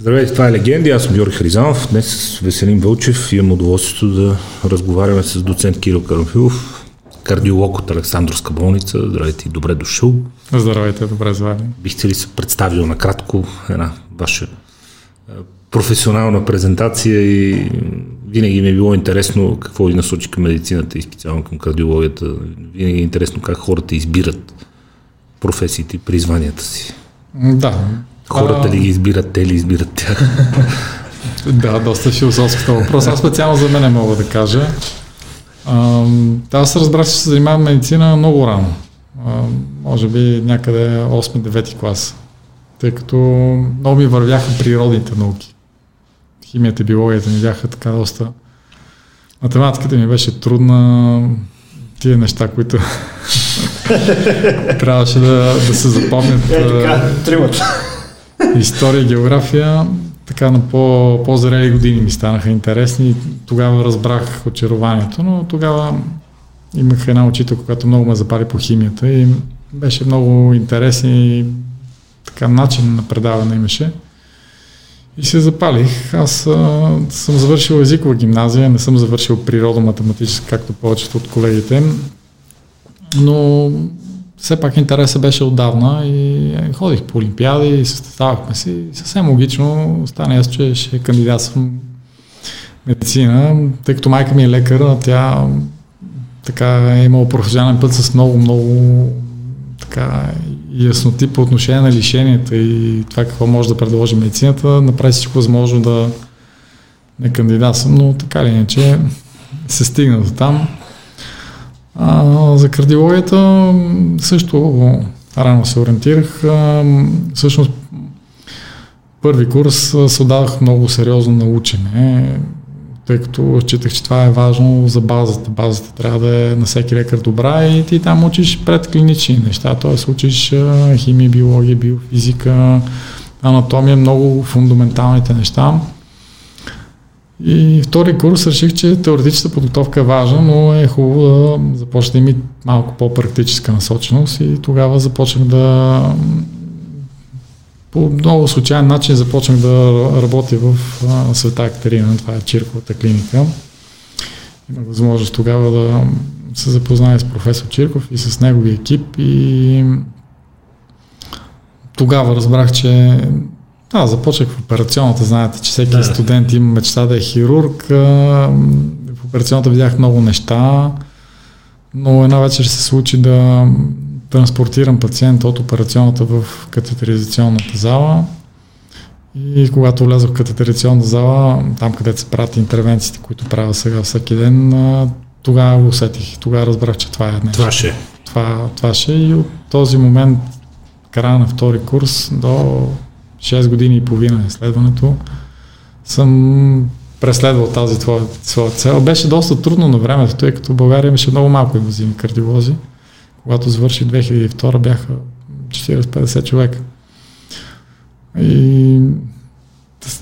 Здравейте, това е Легенди, аз съм Георги Хризанов. Днес с Веселин Вълчев имам удоволствието да разговаряме с доцент Кирил Карамфилов, кардиолог от Александровска болница. Здравейте и добре дошъл. Здравейте, добре звали. Бихте ли се представил накратко една ваша професионална презентация и винаги ми е било интересно какво ви насочи към медицината и специално към кардиологията. Винаги е интересно как хората избират професиите и призванията си. Да. Хората ли ги избират, те ли избират тях? да, доста философската въпрос. Аз специално за мен мога да кажа. А, аз разбрах, че се занимавам медицина много рано. А, може би някъде 8-9 клас. Тъй като много ми вървяха природните науки. Химията и биологията ми бяха така доста... Математиката ми беше трудна, тия неща, които трябваше да, да се запомнят. Е, така, тримата. История, география, така на по, по-зрели години ми станаха интересни. Тогава разбрах очарованието, но тогава имах една учителка, която много ме запали по химията и беше много интересен и така начин на предаване имаше. И се запалих. Аз а, съм завършил езикова гимназия, не съм завършил природо-математическа, както повечето от колегите. Но все пак интересът беше отдавна и ходих по олимпиади, състезавахме си. И съвсем логично стана ясно, че ще кандидатствам медицина, тъй като майка ми е лекар, тя така е имала професионален път с много, много така ясноти по отношение на лишенията и това какво може да предложи медицината, направи всичко възможно да не кандидатствам, но така ли иначе се стигна до там. А, за кардиологията също рано се ориентирах. А, всъщност първи курс се отдадах много сериозно на учене, тъй като считах, че това е важно за базата. Базата трябва да е на всеки лекар добра и ти там учиш предклинични неща, т.е. учиш химия, биология, биофизика, анатомия, много фундаменталните неща. И втори курс реших, че теоретичната подготовка е важна, но е хубаво да започне има малко по-практическа насоченост. И тогава започнах да по много случайен начин започнах да работя в Света Екатерина, това е Чирковата клиника. Имах възможност тогава да се запозная с професор Чирков и с неговия екип. И тогава разбрах, че да, започнах в операционната. Знаете, че всеки да. студент има мечта да е хирург. В операционната видях много неща, но една вечер се случи да транспортирам пациента от операционната в катетеризационната зала. И когато влязох в катетеризационната зала, там където се правят интервенциите, които правя сега всеки ден, тогава го усетих. Тогава разбрах, че това е нещо. Това ще. Това, това ще и от този момент, края на втори курс до 6 години и половина изследването, съм преследвал тази твоя, своя цел. Беше доста трудно на времето, тъй като България имаше много малко инвазивни кардиолози. Когато завърши 2002 бяха 40-50 човека. И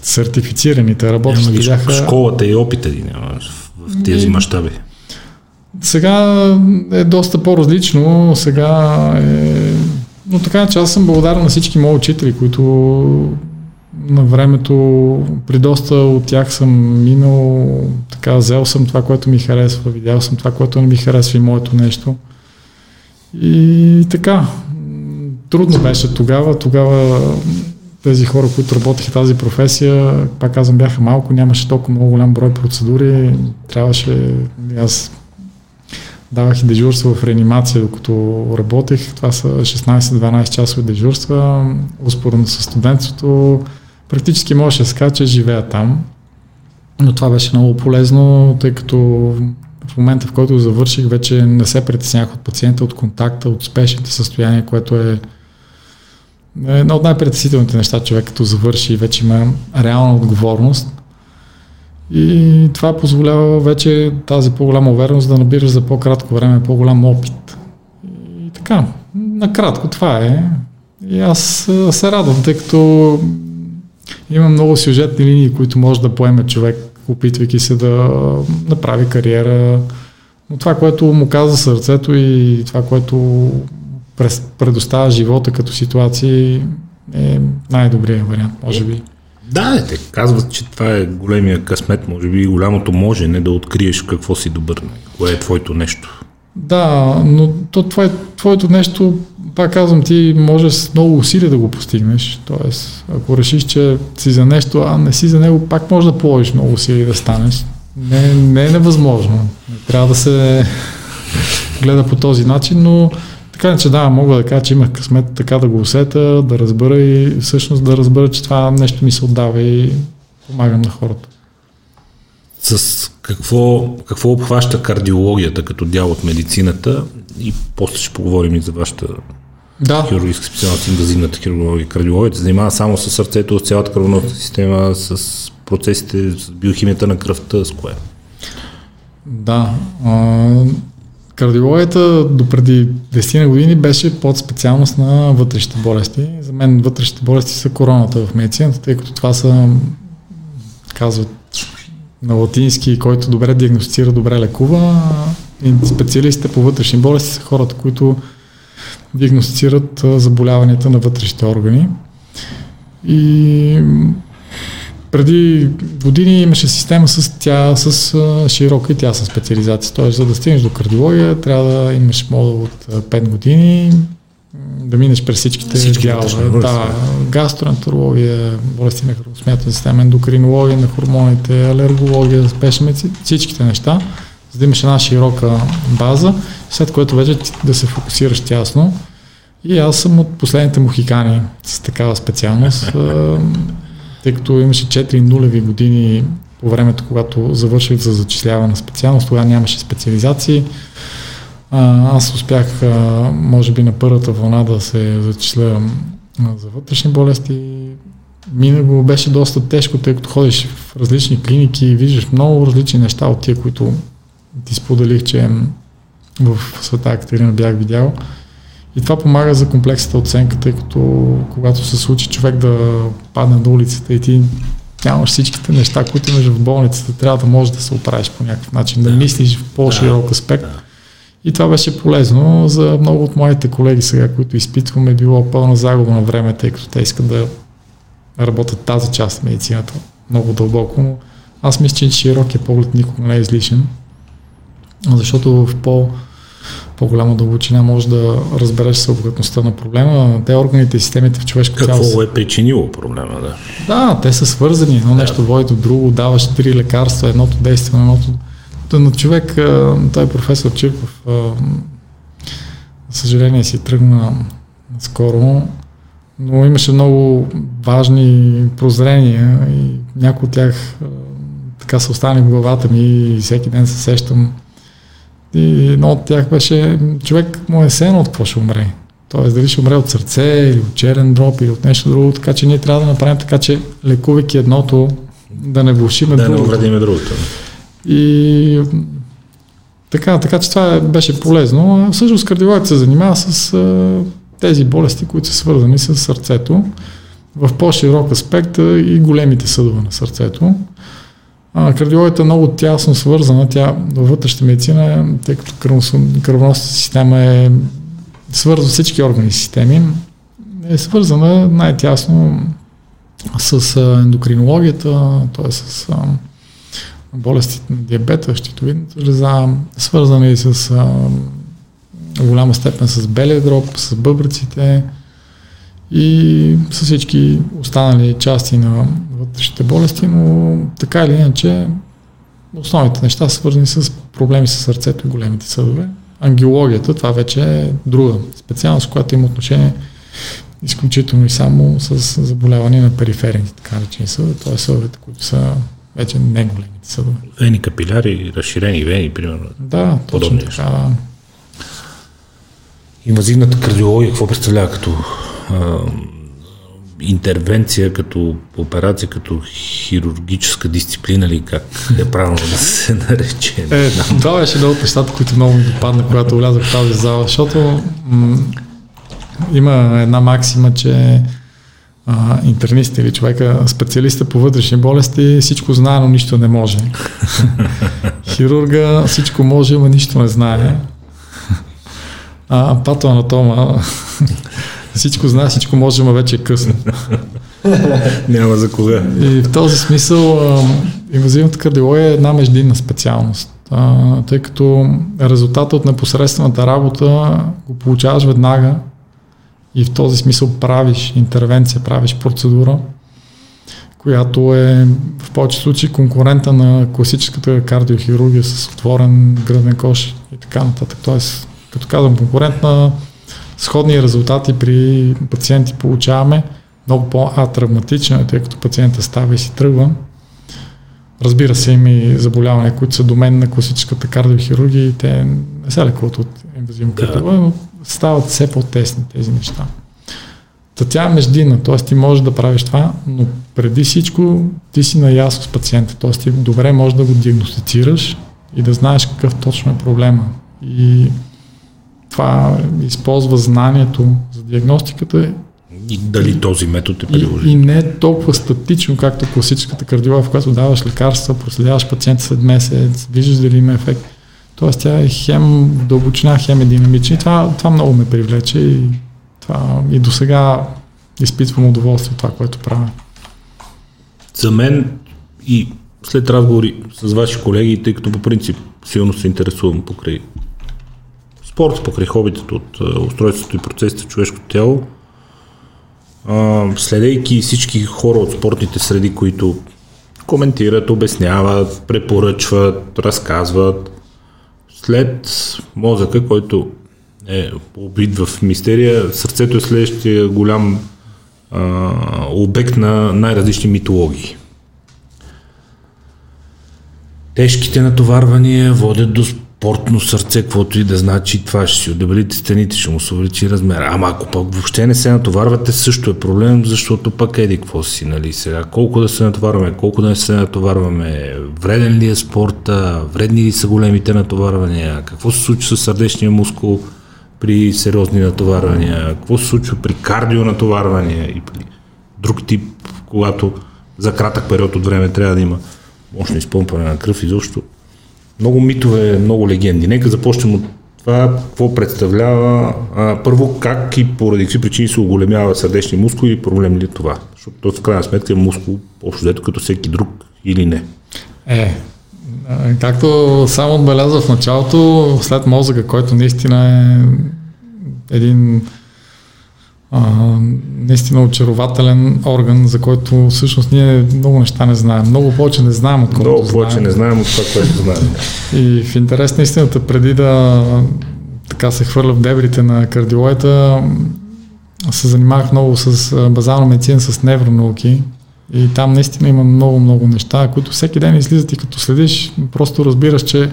сертифицираните работещи бяха... Школата и опита ли няма в тези мащаби? Сега е доста по-различно. Сега е но така че аз съм благодарен на всички мои учители, които на времето при доста от тях съм минал, така, взел съм това, което ми харесва, видял съм това, което не ми харесва и моето нещо. И така, трудно беше тогава. Тогава тези хора, които работеха тази професия, пак казвам, бяха малко, нямаше толкова много голям брой процедури. Трябваше, аз давах и дежурства в реанимация, докато работех. Това са 16-12 часови дежурства. Успорно с студентството. Практически можеше да че живея там. Но това беше много полезно, тъй като в момента, в който завърших, вече не се притеснях от пациента, от контакта, от спешните състояния, което е едно от най-притеснителните неща, човек като завърши и вече има реална отговорност. И това позволява вече тази по-голяма увереност да набираш за по-кратко време по-голям опит. И така, накратко това е. И аз се радвам, тъй като има много сюжетни линии, които може да поеме човек, опитвайки се да направи кариера. Но това, което му каза сърцето и това, което предоставя живота като ситуации е най-добрият вариант, може би. Да, те казват, че това е големия късмет, може би голямото може, не да откриеш какво си добър, кое е твоето нещо. Да, но то, това е твоето нещо, пак казвам, ти можеш с много усилия да го постигнеш. Тоест, ако решиш, че си за нещо, а не си за него, пак може да положиш много усилия да станеш. Не, не е невъзможно. Трябва да се гледа по този начин, но така че да, мога да кажа, че имах късмет така да го усета, да разбера и всъщност да разбера, че това нещо ми се отдава и помагам на хората. С какво, какво обхваща кардиологията като дял от медицината и после ще поговорим и за вашата да. хирургическа специалност, инвазивната хирургия. Кардиологията се занимава само с сърцето, с цялата кръвоносна система, с процесите, с биохимията на кръвта, с кое? Да. А, кардиологията до преди 10 години беше под специалност на вътрешните болести. За мен вътрешните болести са короната в медицината, тъй като това са, казват на латински, който добре диагностицира, добре лекува. И специалистите по вътрешни болести са хората, които диагностицират заболяванията на вътрешните органи. И преди години имаше система с, тя, с широка и тясна специализация. Тоест, за да стигнеш до кардиология, трябва да имаш модул от 5 години, да минеш през всичките дялове. Да, гастроентерология, болести на храносмятен система, ендокринология на хормоните, алергология, спешна медицина, всичките неща, за да имаш една широка база, след което вече да се фокусираш тясно. И аз съм от последните мухикани с такава специалност, тъй като имаше 4 нулеви години по времето, когато завърших за зачисляване на специалност, тогава нямаше специализации. Аз успях, може би, на първата вълна да се зачисля за вътрешни болести. Мина го беше доста тежко, тъй като ходиш в различни клиники и виждаш много различни неща от тия, които ти споделих, че в света Екатерина бях видял. И това помага за комплексната оценка, тъй като когато се случи човек да падне на улицата и ти нямаш всичките неща, които имаш в болницата, трябва да можеш да се оправиш по някакъв начин, да мислиш в по-широк аспект. И това беше полезно за много от моите колеги сега, които изпитваме, било пълна загуба на време, тъй като те искат да работят тази част на медицината много дълбоко, но аз мисля, че широкия поглед никога не е излишен, защото в по- по-голяма дълбочина може да разбереш съобхватността на проблема. Те органите и системите в човешко тяло... Какво е причинило проблема, да? Да, те са свързани. Едно да. нещо води до друго, даваш три лекарства, едното действа едното на човек, той е професор Чирков, за съжаление си тръгна скоро, но имаше много важни прозрения и някои от тях така са останали в главата ми и всеки ден се сещам. И едно от тях беше, човек му е сен от какво ще умре. Тоест дали ще умре от сърце или от черен дроп или от нещо друго, така че ние трябва да направим така, че лекувайки едното, да не влушиме да другото. Да не увредиме другото. И така, така че това беше полезно. Всъщност кардиологът се занимава с а, тези болести, които са свързани с сърцето в по-широк аспект и големите съдове на сърцето. А, кардиологията е много тясно свързана. Тя във вътрешната медицина, тъй като кръвоносната система е свързва всички органи и системи, е свързана най-тясно с ендокринологията, т.е. с болестите на диабета, щитовидната жлеза, свързани с а, голяма степен с белия дроб, с бъбреците и с всички останали части на вътрешните болести, но така или иначе основните неща са свързани с проблеми с сърцето и големите съдове. Ангиологията, това вече е друга специалност, която има отношение изключително и само с заболяване на периферните, така речени съдове, т.е. съдовете, които са вече не големите съдове. Вени капиляри, разширени вени, примерно. Да, точно така. Инвазивната кардиология какво представлява като а, интервенция, като операция, като хирургическа дисциплина или как е правилно да се нарече? Е, това беше едно от нещата, които много ми допадна, когато влязох в тази зала, защото м- има една максима, че а, интернист или човека, специалиста по вътрешни болести, всичко знае, но нищо не може. Хирурга всичко може, но нищо не знае. А патоанатома всичко знае, всичко може, но вече е късно. Няма за кога. И в този смисъл инвазивната кардиология е една междинна специалност. А, тъй като резултата от непосредствената работа го получаваш веднага и в този смисъл правиш интервенция, правиш процедура, която е в повече случаи конкурента на класическата кардиохирургия с отворен гръден кош и така нататък. Тоест, като казвам конкурент на сходни резултати при пациенти получаваме много по-атравматична, тъй като пациента става и си тръгва. Разбира се, има и заболявания, които са домен на класическата кардиохирургия и те не се лекуват от инвазивна да. кардиология, но стават все по-тесни тези неща. Та тя е междинна, т.е. ти можеш да правиш това, но преди всичко ти си наясно с пациента, т.е. ти добре можеш да го диагностицираш и да знаеш какъв точно е проблема. И това използва знанието за диагностиката и дали този метод е приложен. И, и не е толкова статично, както класическата кардиология, в която даваш лекарства, проследяваш пациента след месец, виждаш дали има ефект. Тоест тя е хем дълбочина, хем е динамична. И това, това много ме привлече и, това, и до сега изпитвам удоволствие от това, което правя. За мен и след разговори с ваши колеги, тъй като по принцип силно се интересувам покрай спорт, покрай хобитата от устройството и процесите в човешкото тяло, следейки всички хора от спортните среди, които коментират, обясняват, препоръчват, разказват, след мозъка, който е обид в мистерия, сърцето е следващия голям а, обект на най-различни митологии. Тежките натоварвания водят до спортно сърце, каквото и да значи, това ще си отдебелите стените, ще му се увеличи размера. Ама ако пък въобще не се натоварвате, също е проблем, защото пък еди какво си, нали сега. Колко да се натоварваме, колко да не се натоварваме, вреден ли е спорта, вредни ли са големите натоварвания, какво се случва с сърдечния мускул при сериозни натоварвания, какво се случва при кардио натоварвания и при друг тип, когато за кратък период от време трябва да има мощно изпомпване на кръв и защо много митове, много легенди. Нека започнем от това, какво представлява. А, първо, как и поради какви причини се оголемява сърдечни мускули и проблем ли е това? Защото в крайна сметка е мускул, общо взето като всеки друг или не. Е, както само отбеляза в началото, след мозъка, който наистина е един а, наистина очарователен орган, за който всъщност ние много неща не знаем. Много повече не знаем, отколкото Много повече знаем. не знаем от това, което знаем. И в интерес на истината, преди да така се хвърля в дебрите на кардиологията, се занимавах много с базална медицина, с невронауки. И там наистина има много-много неща, които всеки ден излизат и като следиш, просто разбираш, че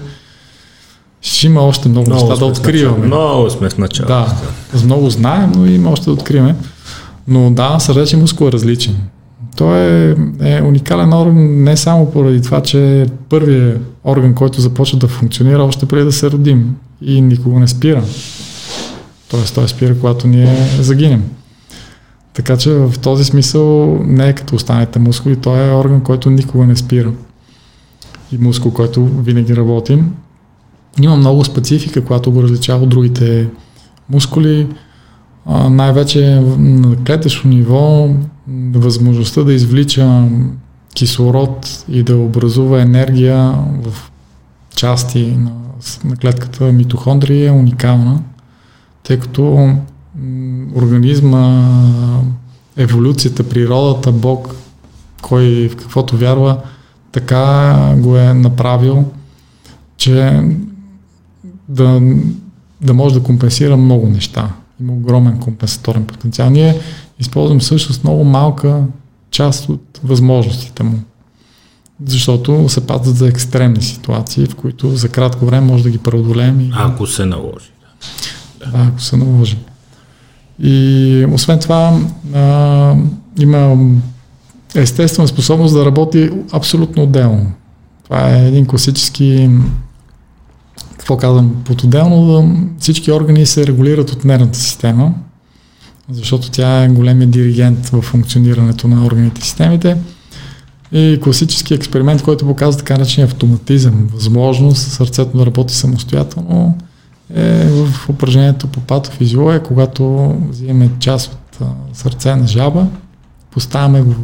ще има още много, много неща да откриваме. Много сме в началото. Да, много знаем, но има още да откриваме. Но да, сърдечен мускул е различен. Той е, е уникален орган не само поради това, че е първият орган, който започва да функционира още преди да се родим и никога не спира. Тоест той спира, когато ние загинем. Така че в този смисъл не е като останете мускули, той е орган, който никога не спира. И мускул, който винаги работим. Има много специфика, която го различава от другите мускули. А, най-вече на клетъчно ниво възможността да извлича кислород и да образува енергия в части на, на клетката митохондрия е уникална, тъй като организма, еволюцията, природата, Бог, кой в каквото вярва, така го е направил, че да, да може да компенсира много неща. Има огромен компенсаторен потенциал. Ние използваме всъщност много малка част от възможностите му. Защото се пазят за екстремни ситуации, в които за кратко време може да ги преодолеем. И... Ако се наложи. Да. да, ако се наложи. И освен това, а, има естествена способност да работи абсолютно отделно. Това е един класически какво казвам, под отделно да всички органи се регулират от нервната система, защото тя е големия диригент в функционирането на органите и системите. И класически експеримент, който показва така начин автоматизъм, възможност сърцето да работи самостоятелно, е в упражнението по патофизиология, когато взимаме част от сърце на жаба, поставяме го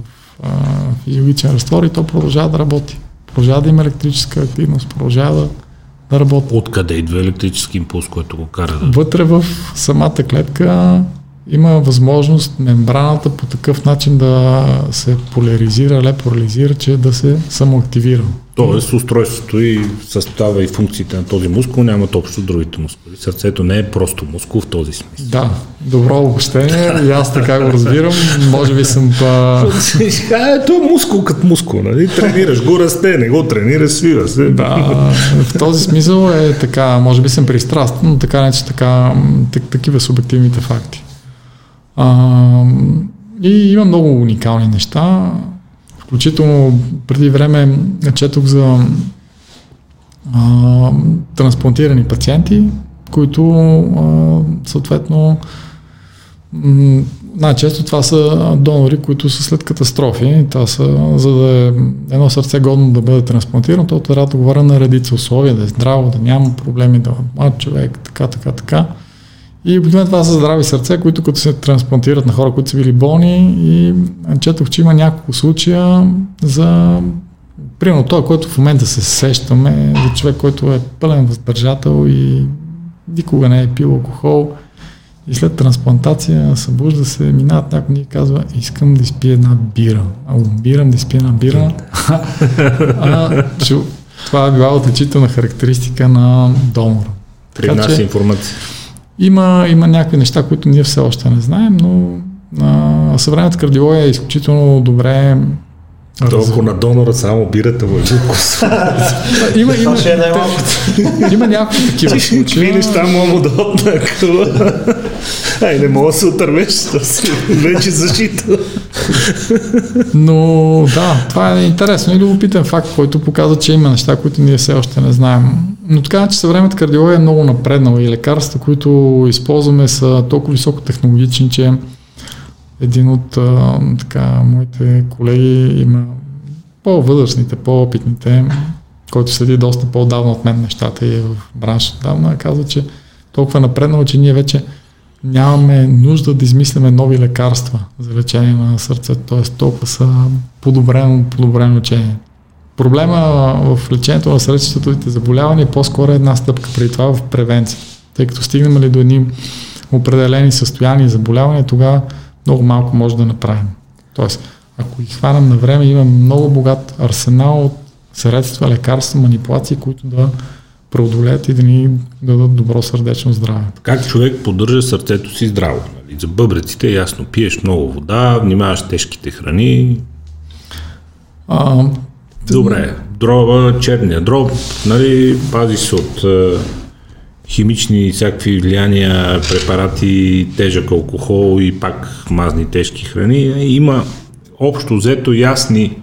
в физиологичен разтвор и то продължава да работи. Продължава да има електрическа активност, продължава да, работи. Откъде идва електрически импулс, който го кара. Вътре в самата клетка има възможност мембраната по такъв начин да се поляризира, лепорализира, че да се самоактивира. Тоест устройството и състава и функциите на този мускул нямат общо с другите мускули. Сърцето не е просто мускул в този смисъл. Да, добро обобщение и аз така го разбирам. Може би съм па... А, то е мускул като мускул, нали? Тренираш го, расте, не го тренираш, свива се. Да, в този смисъл е така, може би съм пристрастен, но така не че така, такива субективните факти. А, и има много уникални неща. Включително преди време четох за а, трансплантирани пациенти, които а, съответно най-често това са донори, които са след катастрофи. Това са, за да е едно сърце годно да бъде трансплантирано, то трябва да говоря на редица условия, да е здраво, да няма проблеми, да млад човек, така, така, така. И обикновено това са здрави сърце, които като се трансплантират на хора, които са били болни и четох, че има няколко случая за примерно той, който в момента се сещаме, за човек, който е пълен въздържател и никога не е пил алкохол и след трансплантация събужда се, минават някой и казва, искам да изпия една бира. А умирам да изпия една бира. а, това е била отличителна характеристика на донора. При нас информация. Има, има някакви неща, които ние все още не знаем, но а, съвременната кардиология е изключително добре толкова на донора само бирата му е глукоз. има, има, е има някакви такива случаи. Какви неща мога да отнаква. Ай, не мога да се отървеш, си вече защита. Но да, това е интересно и любопитен факт, който показва, че има неща, които ние все още не знаем. Но така, че съвременната кардиология е много напреднала и лекарствата, които използваме са толкова високо технологични, че един от а, така, моите колеги има по-възрастните, по-опитните, който следи доста по-давно от мен нещата и е в бранша давна, казва, че толкова напреднало, че ние вече нямаме нужда да измисляме нови лекарства за лечение на сърцето, т.е. толкова са подобрено, подобрено лечение. Проблема в лечението на сърдечните заболявания е по-скоро една стъпка преди това в превенция. Тъй като стигнем ли до едни определени състояния и заболявания, тогава много малко може да направим. Тоест, ако ги хванем на време, има много богат арсенал от средства, лекарства, манипулации, които да преодолеят и да ни дадат добро сърдечно здраве. Как човек поддържа сърцето си здраво? Нали? За бъбреците е ясно, пиеш много вода, внимаваш тежките храни. А, Добре, дрова, черния дроб, нали, пази се от химични всякакви влияния, препарати, тежък алкохол и пак мазни тежки храни. Има общо взето ясни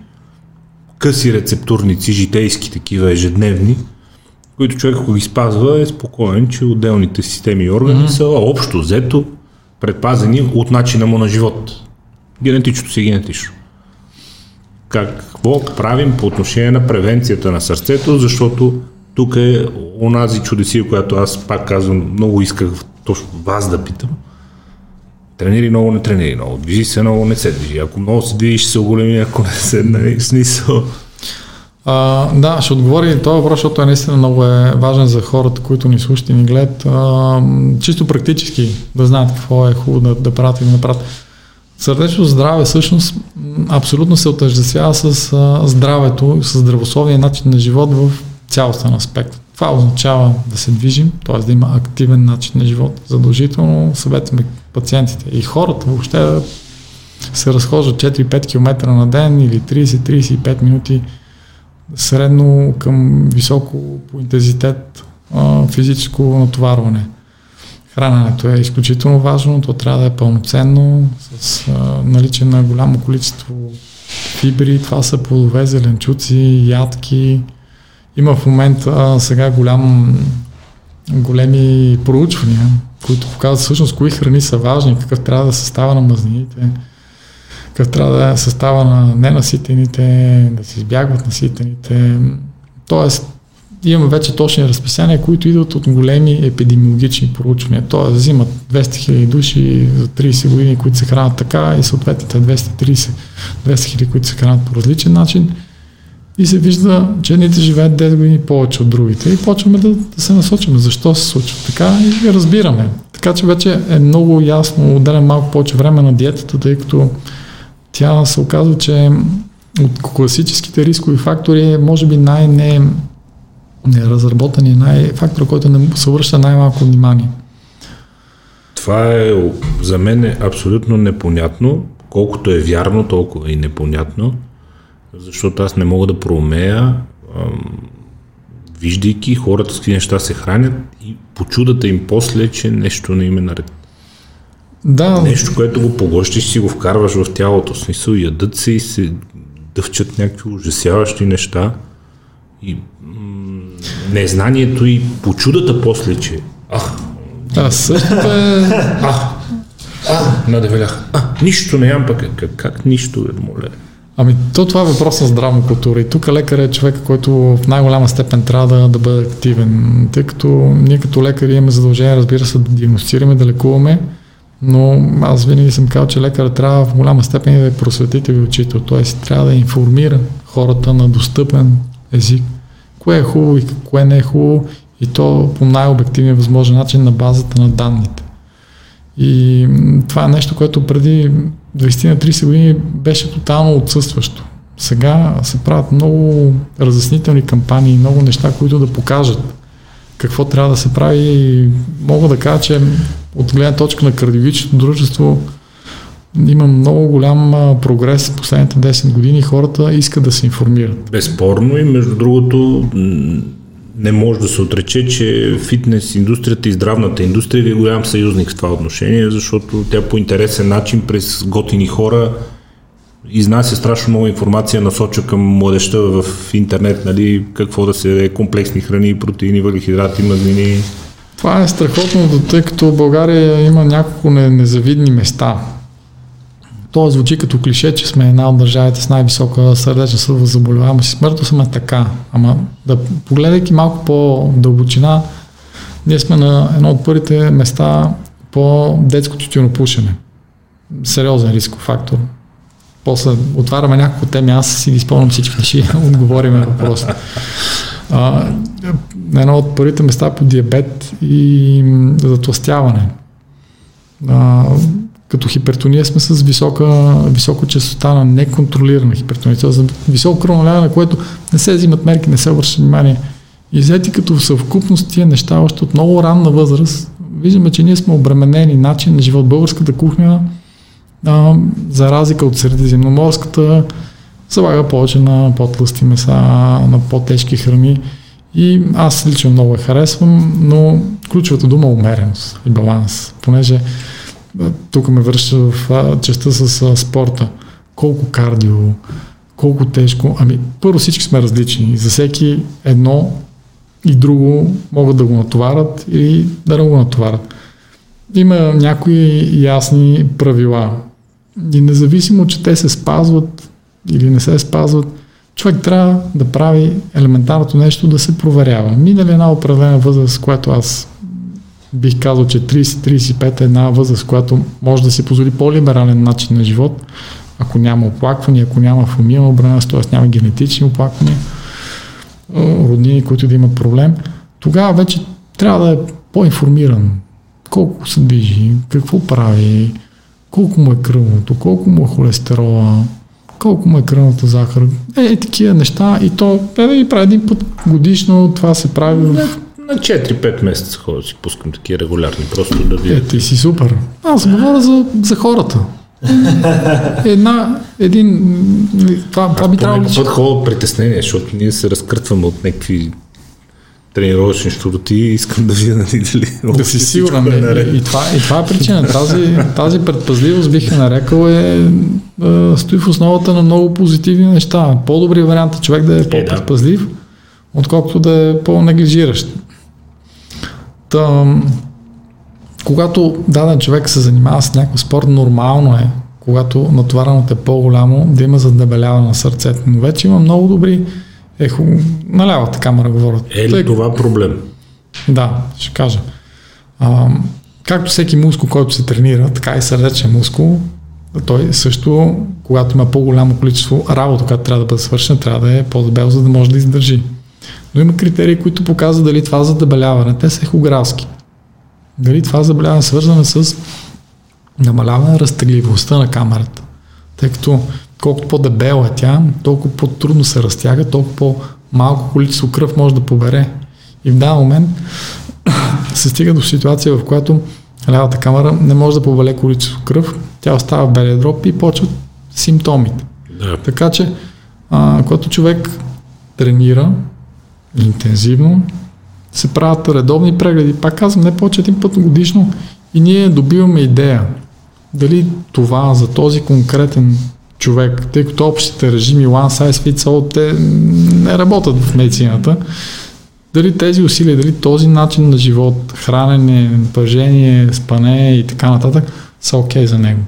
къси рецептурници, житейски такива ежедневни, които човек, ако ги спазва, е спокоен, че отделните системи и органи mm-hmm. са общо взето предпазени от начина му на живот. Генетичното си генетично. Какво правим по отношение на превенцията на сърцето, защото тук е онази чудесия, която аз пак казвам, много исках точно вас да питам. Тренери много, не тренери много. Движи се много, не се движи. Ако много се движи, ще се оголеми, ако не се, нали, смисъл. А, да, ще отговори този въпрос, защото е наистина много е важен за хората, които ни слушат и ни гледат. Чисто практически да знаят какво е хубаво да, да правят и да направят. Сърдечно здраве всъщност абсолютно се отъждествява с а, здравето, с здравословния начин на живот в цялостен аспект. Това означава да се движим, т.е. да има активен начин на живот. Задължително съветваме пациентите и хората въобще да се разхождат 4-5 км на ден или 30-35 минути средно към високо по интензитет физическо натоварване. Храненето е изключително важно, то трябва да е пълноценно, с наличие на голямо количество фибри, това са плодове, зеленчуци, ядки, има в момента сега голям, големи проучвания, които показват всъщност кои храни са важни, какъв трябва да е състава на мазнините, какъв трябва да е състава на ненаситените, да се избягват наситените. Тоест, имаме вече точни разписания, които идват от големи епидемиологични проучвания. Тоест взимат 200 000 души за 30 години, които се хранят така и съответните 230 200 000, които се хранят по различен начин. И се вижда, че едните живеят 10 години повече от другите. И почваме да, да се насочим защо се случва така и разбираме. Така че вече е много ясно, отделям малко повече време на диетата, тъй като тя се оказва, че от класическите рискови фактори е може би най-не неразработен най- фактор, който не се връща най-малко внимание. Това е за мен е абсолютно непонятно. Колкото е вярно, толкова и непонятно. Защото аз не мога да проумея, виждайки хората с какви неща се хранят и по чудата им после, че нещо не им е наред. Да. Нещо, което го поглощиш, си го вкарваш в тялото. Смисъл, ядат се и се дъвчат някакви ужасяващи неща. И м- незнанието и по чудата после, че ах, да, също е... ах, а, надевелях. А, нищо не ям пък. Как, как нищо, е, моля? Ами, то това е въпрос на здравна култура. И тук лекар е човек, който в най-голяма степен трябва да, да бъде активен. Тъй като ние като лекари имаме задължение, разбира се, да диагностираме, да лекуваме, но аз винаги съм казал, че лекарът трябва в голяма степен да е просветител и учител. Т.е. трябва да информира хората на достъпен език. Кое е хубаво и кое не е хубаво и то по най-обективния възможен начин на базата на данните. И това е нещо, което преди 20-30 години беше тотално отсъстващо. Сега се правят много разяснителни кампании, много неща, които да покажат какво трябва да се прави и мога да кажа, че от гледна точка на кардиологичното дружество има много голям прогрес в последните 10 години. Хората искат да се информират. Безспорно и между другото не може да се отрече, че фитнес индустрията и здравната индустрия е голям съюзник в това отношение, защото тя по интересен начин през готини хора изнася страшно много информация, насоча към младеща в интернет, нали, какво да се е комплексни храни, протеини, въглехидрати, мазнини. Това е страхотно, тъй като в България има няколко незавидни места. То звучи като клише, че сме една от държавите с най-висока сърдечна заболеваемост и смъртност, сме така. Ама да погледайки малко по-дълбочина, ние сме на едно от първите места по детско тютюнопушене. Сериозен рисков фактор. После отваряме няколко теми, аз си ги спомням всички, ще отговорим на въпроса. А, едно от първите места по диабет и затластяване. А, като хипертония сме с висока, висока частота на неконтролирана хипертония, за високо кръвналяване, на което не се взимат мерки, не се върши внимание. И взети като съвкупност тия неща още от много ранна възраст, виждаме, че ние сме обременени начин на живот. Българската кухня, а, за разлика от средиземноморската, залага повече на по-тлъсти меса, на по-тежки храни. И аз лично много я харесвам, но ключовата дума е умереност и баланс, понеже тук ме връща в частта с а, спорта. Колко кардио, колко тежко. Ами, първо всички сме различни. За всеки едно и друго могат да го натоварят или да не го натоварят. Има някои ясни правила. И независимо, че те се спазват или не се спазват, човек трябва да прави елементарното нещо да се проверява. Минали една определена възраст, която аз бих казал, че 30-35 е една възраст, която може да си позволи по-либерален начин на живот, ако няма оплаквания, ако няма фамилна обраност, т.е. няма генетични оплаквания, роднини, които да имат проблем, тогава вече трябва да е по-информиран. Колко се движи, какво прави, колко му е кръвното, колко му е холестерола, колко му е кръвната захар. Е, е такива неща и то е да ги прави един път годишно, това се прави в на 4-5 месеца ходя си пускам такива регулярни, просто да видя. Е, ти си супер. Аз говоря за, за хората. Една, един, това, това би трябвало... По път ходя притеснение, защото ние се разкъртваме от някакви тренировъчни щуроти и искам да видя нали, дали да си сигурен. Е и, и, това, и това е причина. Тази, тази предпазливост бих я нарекал е, е стои в основата на много позитивни неща. По-добрият вариант е човек да е по-предпазлив, отколкото да е по-неглижиращ. Та, когато даден човек се занимава с някакъв спорт, нормално е, когато натоварването е по-голямо, да има задебеляване на сърцето. Но вече има много добри ехо, на лявата камера говорят. Е ли Тъй, това проблем? Да, ще кажа. А, както всеки мускул, който се тренира, така и сърдечен мускул, той също, когато има по-голямо количество работа, която трябва да бъде свършена, трябва да е по-дебел, за да може да издържи. Но има критерии, които показват дали това задебеляване, те са ехографски. Дали това заболяване е свързано с намаляване на разтегливостта на камерата. Тъй като колкото по-дебела е тя, толкова по-трудно се разтяга, толкова по-малко количество кръв може да побере. И в даден момент се стига до ситуация, в която лявата камера не може да побеле количество кръв, тя остава в белия дроп и почват симптомите. Да. Така че, а, когато човек тренира интензивно, се правят редовни прегледи. Пак казвам, не повече един път годишно и ние добиваме идея дали това за този конкретен човек, тъй като общите режими one size fits all, те не работят в медицината, дали тези усилия, дали този начин на живот, хранене, напрежение, спане и така нататък са окей okay за него.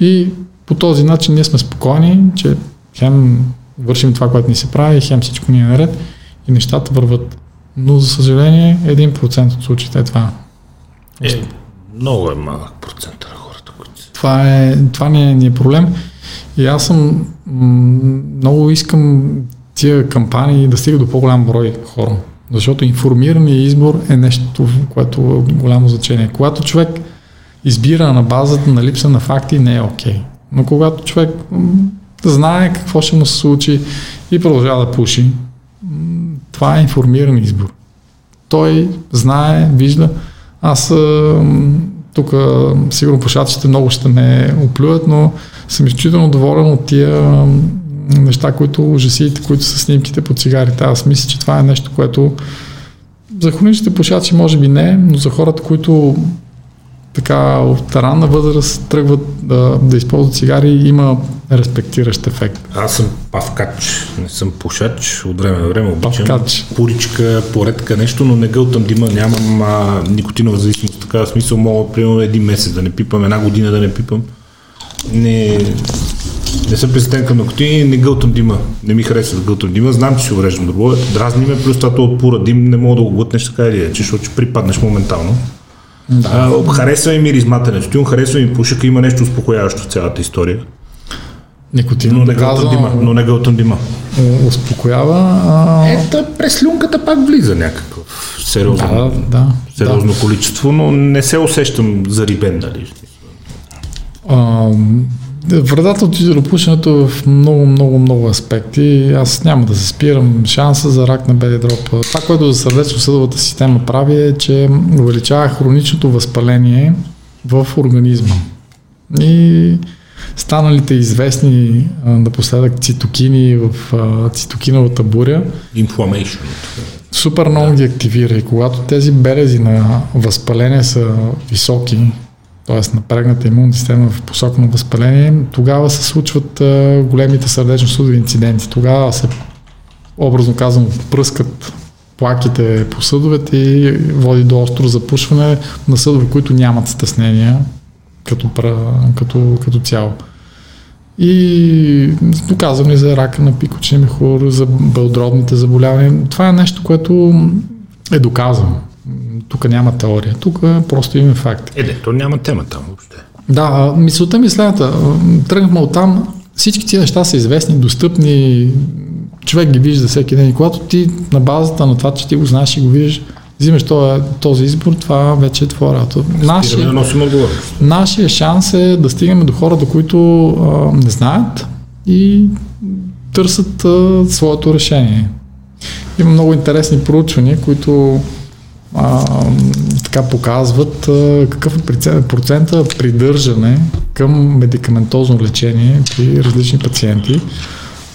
И по този начин ние сме спокойни, че хем вършим това, което ни се прави, хем всичко ни е наред и нещата върват. Но за съжаление, 1% от случаите е това. Е, много е малък процент на хората, които се... Това, е, това не, е, не е проблем. И аз съм много искам тия кампании да стига до по-голям брой хора. Защото информирания избор е нещо, което е голямо значение. Когато човек избира на базата на липса на факти, не е окей. Okay. Но когато човек знае какво ще му се случи и продължава да пуши, това е информиран избор. Той знае, вижда. Аз тук сигурно пушачите много ще ме оплюят, но съм изключително доволен от тия неща, които ужасите, които са снимките по цигарите. Аз мисля, че това е нещо, което за хроничните пушачи може би не, но за хората, които така от ранна възраст тръгват да, да използват цигари, има респектиращ ефект. Аз съм павкач, не съм пушач, от време на време обичам павкач. пуричка, поредка, нещо, но не гълтам дима, нямам а, никотинова зависимост, така смисъл мога примерно един месец да не пипам, една година да не пипам. Не, не съм президент към никотини, не гълтам дима. Не ми харесва да гълтам дима. Знам, че си уреждам добро. Дразни ме, плюс това от пура дим не мога да го глътнеш така или че, защото ще припаднеш моментално. Да. А, харесва ми миризмата на тютюн, харесва ми пушека, има нещо успокояващо в цялата история. Никотин но не гълтам дима, но не гълтам дима. Успокоява. А... Ето, през люнката пак влиза някакъв сериозно, да, да, сериозно да. количество, но не се усещам зарибен, дали. А, Вредата от тютюнопушенето е в много, много, много аспекти. Аз няма да се спирам. Шанса за рак на бели дроп. Това, което за сърдечно-съдовата система прави е, че увеличава хроничното възпаление в организма. И станалите известни напоследък цитокини в цитокиновата буря. Inflammation. Супер много ги активира и когато тези берези на възпаление са високи, т.е. напрегната имунна система в посока на възпаление, тогава се случват а, големите сърдечно-съдови инциденти. Тогава се, образно казано, пръскат плаките по съдовете и води до остро запушване на съдове, които нямат стеснения като, като, като цяло. И доказваме ли за рака на пикочния мехур, за бълдробните заболявания. Това е нещо, което е доказано. Тук няма теория, тук просто имаме факти. Е, не, то няма тема там въобще. Да, мисълта ми е следната. Тръгнахме от там, всички тези неща са известни, достъпни, човек ги вижда всеки ден. И когато ти на базата на това, че ти го знаеш и го виждаш, взимаш този, този избор, това вече е твоя работа. Нашия, нашия шанс е да стигнем до хората, които а, не знаят и търсят а, своето решение. Има много интересни проучвания, които а, така показват а, какъв е процента придържане към медикаментозно лечение при различни пациенти,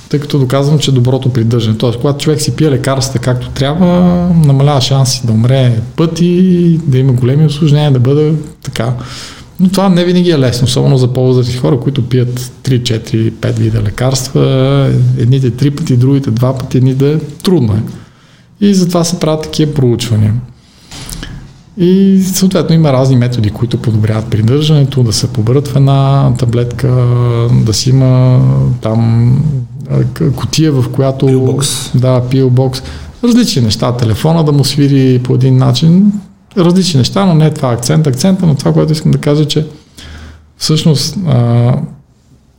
тъй като доказвам, че доброто придържане, т.е. когато човек си пие лекарствата както трябва, намалява шанси да умре пъти, да има големи осложнения, да бъде така. Но това не винаги е лесно, особено за по-възрастни хора, които пият 3, 4, 5 вида лекарства, едните три пъти, другите два пъти, едните трудно е. И затова се правят такива проучвания. И съответно има разни методи, които подобряват придържането, да се поберат в една таблетка, да си има там котия, в която... Pillbox. Да, пилбокс. Различни неща. Телефона да му свири по един начин. Различни неща, но не е това акцент. Акцента на това, което искам да кажа, че всъщност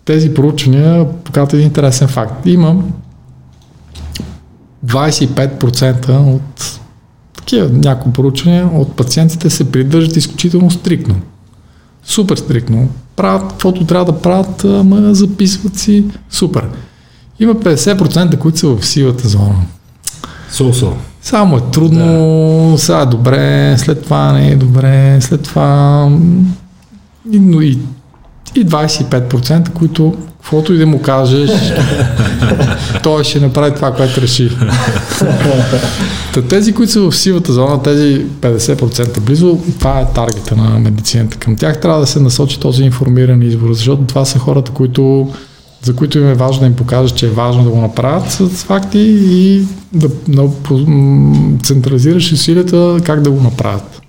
тези проучвания показват един интересен факт. Има 25% от такива някои проучвания от пациентите се придържат изключително стрикно. Супер стрикно. Правят каквото трябва да правят, ама записват си. Супер. Има 50%, които са в сивата зона. Со-со. Само е трудно, да. сега е добре, след това не е добре, след това но и, и 25%, които каквото и да му кажеш, той ще направи това, което реши. Та тези, които са в сивата зона, тези 50% близо, това е таргета на медицината. Към тях трябва да се насочи този информиран избор, защото това са хората, които за които им е важно да им покажат, че е важно да го направят с факти и да, да централизираш усилията как да го направят.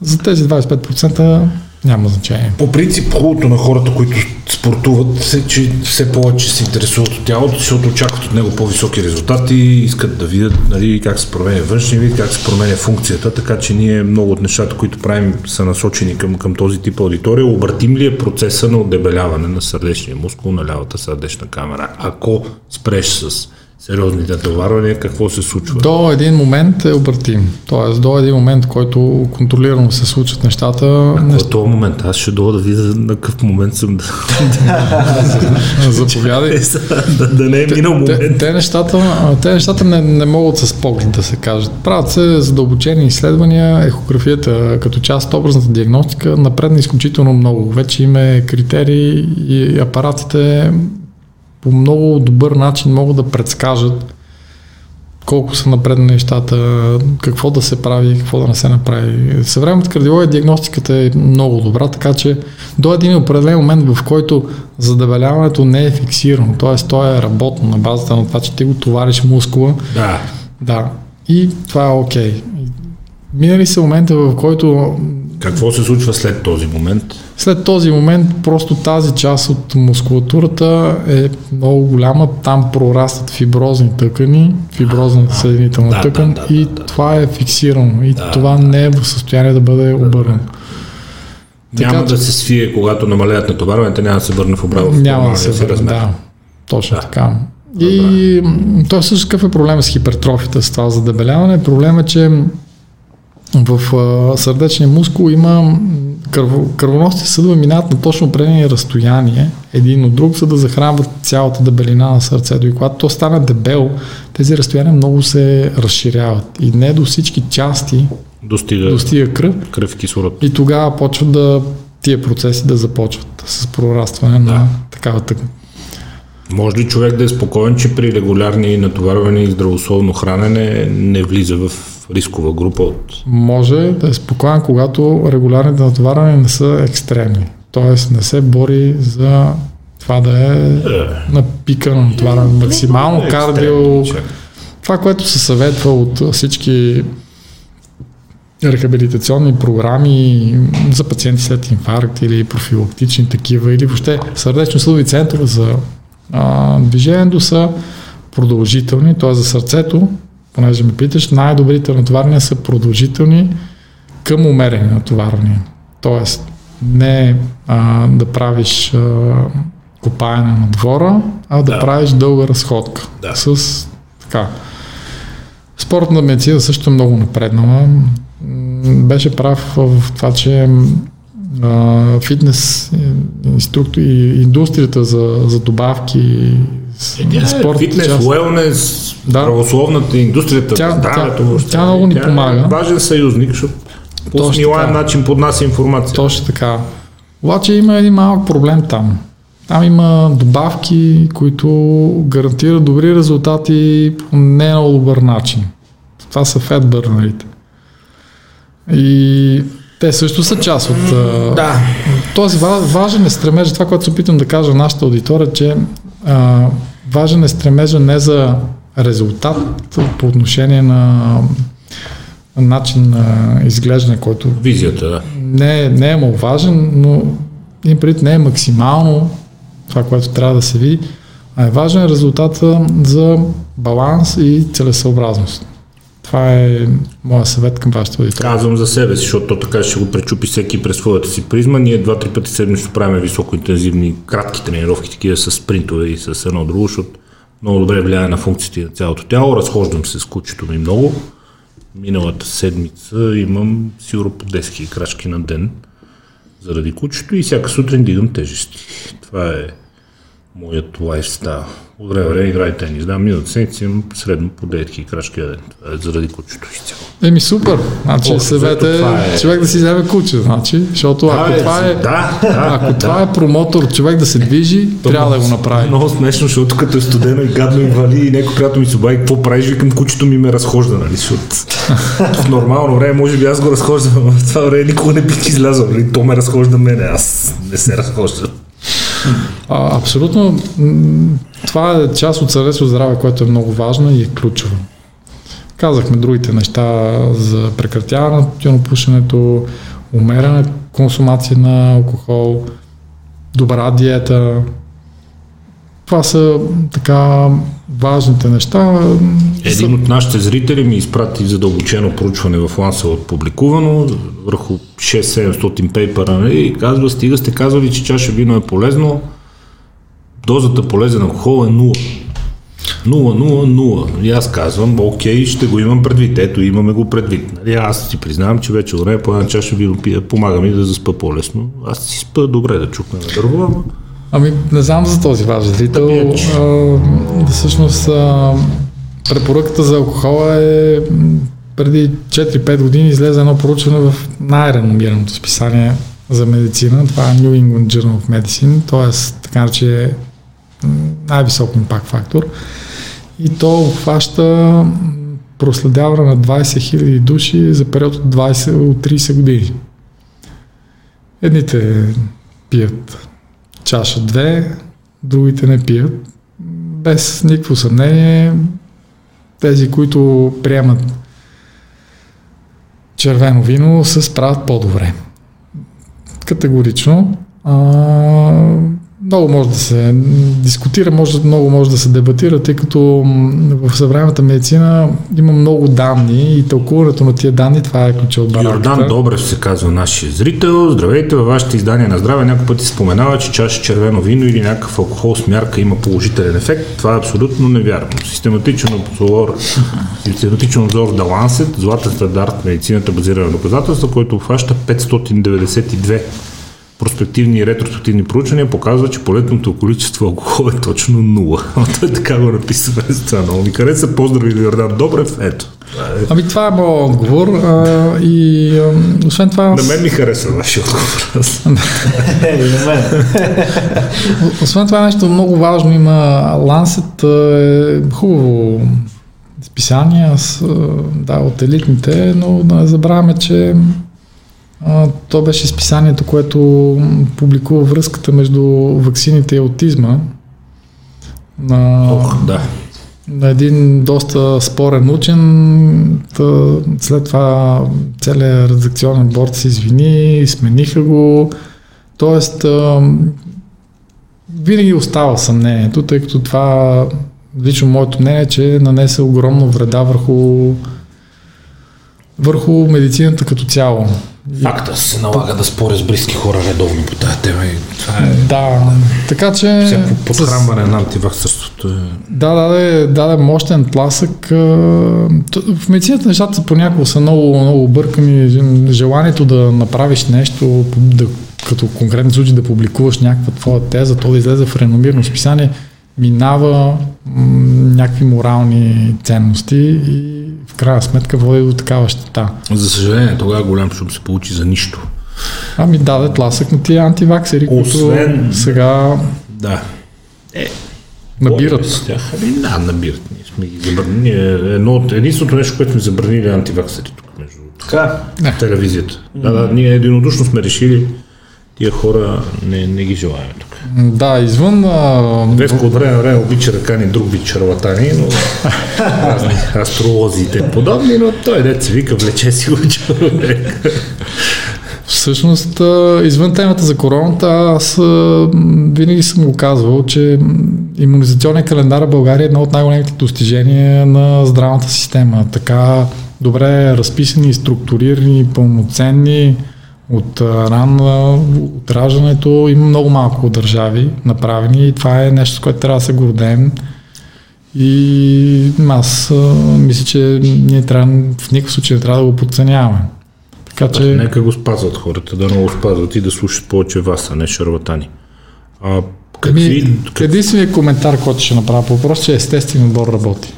За тези 25% няма значение. По принцип, хубавото на хората, които спортуват, е, че все повече се интересуват от тялото, защото очакват от него по-високи резултати, искат да видят нали, как се променя външния вид, как се променя функцията, така че ние много от нещата, които правим, са насочени към, към този тип аудитория. Обратим ли е процеса на отдебеляване на сърдечния мускул на лявата сърдечна камера? Ако спреш с сериозните натоварвания, какво се случва? До един момент е обратим. Тоест, до един момент, който контролирано се случват нещата. А нещ... е този момент? Аз ще дойда да видя на какъв момент съм да... Заповядай. да, да не е минал момент. Те, те нещата, те нещата не, не могат с поглед да се кажат. Правят се задълбочени изследвания, ехографията като част от образната диагностика напредна изключително много. Вече има критерии и апаратите по много добър начин могат да предскажат колко са напредни нещата, какво да се прави, какво да не се направи. Съвременната кардиология диагностиката е много добра, така че до един определен момент, в който задебеляването не е фиксирано, т.е. то е работно на базата на това, че ти го товариш мускула. Да. Да. И това е окей. Okay. Минали се момента, в който какво се случва след този момент? След този момент просто тази част от мускулатурата е много голяма, там прорастват фиброзни тъкани, фиброзна съединителна да, тъкан да, да, и да, това е фиксирано и да, това не е в състояние да бъде обърнато. Няма така, да се свие, когато намалят натоварването, няма да се върне в обратно. Няма да се върне, да. Точно да. така. И той също какъв е проблема с хипертрофията, с това задебеляване? Проблема е, че в а, сърдечния мускул има кръво, кръвоносните съдове минават на точно определени разстояние един от друг, за да захранват цялата дебелина на сърцето. И когато то стане дебел, тези разстояния много се разширяват. И не до всички части достига, достига кръв. Кръв и кислород. И тогава почват да тия процеси да започват с прорастване да. на такава тъкан. Може ли човек да е спокоен, че при регулярни натоварвания и здравословно хранене не влиза в рискова група от... Може да е спокоен, когато регулярните натоварвания не са екстремни. Тоест не се бори за това да е, е. на пика на натоварване. Максимално е кардио. Това, което се съветва от всички рехабилитационни програми за пациенти след инфаркт или профилактични такива, или въобще сърдечно-съдови центрове за а, движението са продължителни, т.е. за сърцето понеже ме питаш, най-добрите натоварвания са продължителни към умерени натоварвания. Тоест, не а, да правиш а, копаене на двора, а да, да. правиш дълга разходка. Да. С така. Спортна медицина също е много напреднала. Беше прав в това, че а, фитнес инструктор и индустрията за, за добавки е, спорт, фитнес, част. уелнес, да. правословната индустрията, тя, здравето тя, тя много ни тя помага. Е важен съюзник, защото по смилаем начин поднася информация. Точно така. Обаче има един малък проблем там. Там има добавки, които гарантират добри резултати по не много добър начин. Това са фетбърнерите. И те също са част от... Да. Този важен е стремеж, това, което се опитам да кажа на нашата аудитория, че а, важен е стремежа не за резултат по отношение на начин на изглеждане, който... Визията, да. Не, не е маловажен, но им пред не е максимално това, което трябва да се види, а е важен резултата за баланс и целесъобразност. Това е моя съвет към вашата аудитория. Казвам за себе си, защото то така ще го пречупи всеки през своята си призма. Ние два-три пъти седмично правим високоинтензивни, кратки тренировки, такива с спринтове и с едно друго, защото много добре влияе на функциите на цялото тяло. Разхождам се с кучето ми много. Миналата седмица имам сигурно по 10 крачки на ден заради кучето и всяка сутрин дигам тежести. Това е моят лайфстайл. От време време играе тенис. Да, миналата седмица имам средно по 9 крачки ден. Това е заради кучето изцяло. Еми супер. Значи О, съвет е е- човек да си вземе куче, значи, защото ако Да, това е, да, да, ако да. това е промотор, човек да се движи, трябва да го направи. Много смешно, защото като е студено и гадно и вали и някой приятел ми се обади, какво правиш, викам, кучето ми ме разхожда, нали, защото в нормално време може би аз го разхождам, в това време никога не бих излязъл, нали, то ме разхожда мене, аз не се разхождам. А, абсолютно. Това е част от съвет от здраве, което е много важно и е ключово. Казахме другите неща за прекратяване на тютюнопушенето, умерена консумация на алкохол, добра диета. Това са така важните неща. Един от нашите зрители ми изпрати задълбочено проучване в Lancet публикувано върху 6-700 пейпера нали, и казва, стига сте казвали, че чаша вино е полезно, дозата полезен алкохол е 0. 0, 0, 0. И аз казвам, окей, ще го имам предвид. Ето, имаме го предвид. Нали, аз си признавам, че вече време по една чаша вино пия, помага ми да заспа по-лесно. Аз си спа добре да чукна на дърво, Ами, не знам за този ваш зрител. А, всъщност, а, препоръката за алкохола е преди 4-5 години излезе едно проучване в най-реномираното списание за медицина. Това е New England Journal of Medicine, т.е. така че най-висок импакт фактор. И то обхваща проследяване на 20 000 души за период от 20 от 30 години. Едните пият чаша две, другите не пият. Без никакво съмнение, тези, които приемат червено вино, се справят по-добре. Категорично. А, много може да се дискутира, може, много може да се дебатира, тъй като в съвременната медицина има много данни и тълкуването на тия данни, това е ключа от бараката. Йордан Добрев се казва нашия зрител. Здравейте, във вашите издания на здраве няколко пъти споменава, че чаша червено вино или някакъв алкохол с мярка има положителен ефект. Това е абсолютно невярно. Систематичен обзор, систематичен обзор The Lancet, златен стандарт медицината базирана на доказателства, който обхваща 592 проспективни и ретроспективни проучвания показва, че полетното количество алкохол е точно 0. А той така го написа през това. Много ми хареса. Поздрави Йордан Добрев. Ето. Ами това е моят отговор а, и а, освен това... На мен ми хареса вашия отговор. Освен това нещо много важно има Lancet е хубаво списание, а, да, от елитните, но да не забравяме, че а, то беше списанието, което публикува връзката между ваксините и аутизма на, Ох, да. на един доста спорен учен. Та, след това целият редакционен борт се извини, смениха го. Тоест, а, винаги остава съмнението, тъй като това, лично моето мнение, е, че нанесе огромно вреда върху, върху медицината като цяло. Факта се налага да споря с близки хора редовно по тази тема и това е Да, така че... всяко с- подхранване на антиваксърството. Е... Да, даде, даде мощен тласък. а, т- В медицината нещата понякога са много, много объркани. Желанието да направиш нещо, да, като конкретен случай да публикуваш някаква твоя теза, то да излезе в реномирано списание, минава м- някакви морални ценности и крайна сметка води до такава щета. За съжаление, тогава голям шум се получи за нищо. Ами даде тласък на тия антиваксери, Освен- които сега Да. набират. Борим С тях. Ами, да, набират. Ние сме ги забранили. Едно от единственото нещо, което сме забранили е антиваксери тук между Така. в телевизията. Да, да, ние единодушно сме решили тия хора не, не ги желаем тук. Да, извън а, Веско от време време обича да кани друг вид шарлатани, но разни астролози и те подобни, но той се вика, влече си го човек. Всъщност, извън темата за короната, аз винаги съм го казвал, че иммунизационен календар в България е едно от най-големите достижения на здравната система. Така добре разписани, структурирани, пълноценни, от рано, от раждането има много малко държави направени и това е нещо, с което трябва да се гордеем. И аз мисля, че ние трябва, в никакъв случай не трябва да го подценяваме. Така че... Нека го спазват хората, да го спазват и да слушат повече вас, а не шарватани. А, какви, Ами, как... Единственият коментар, който ще направя по въпрос, че естествен отбор работи.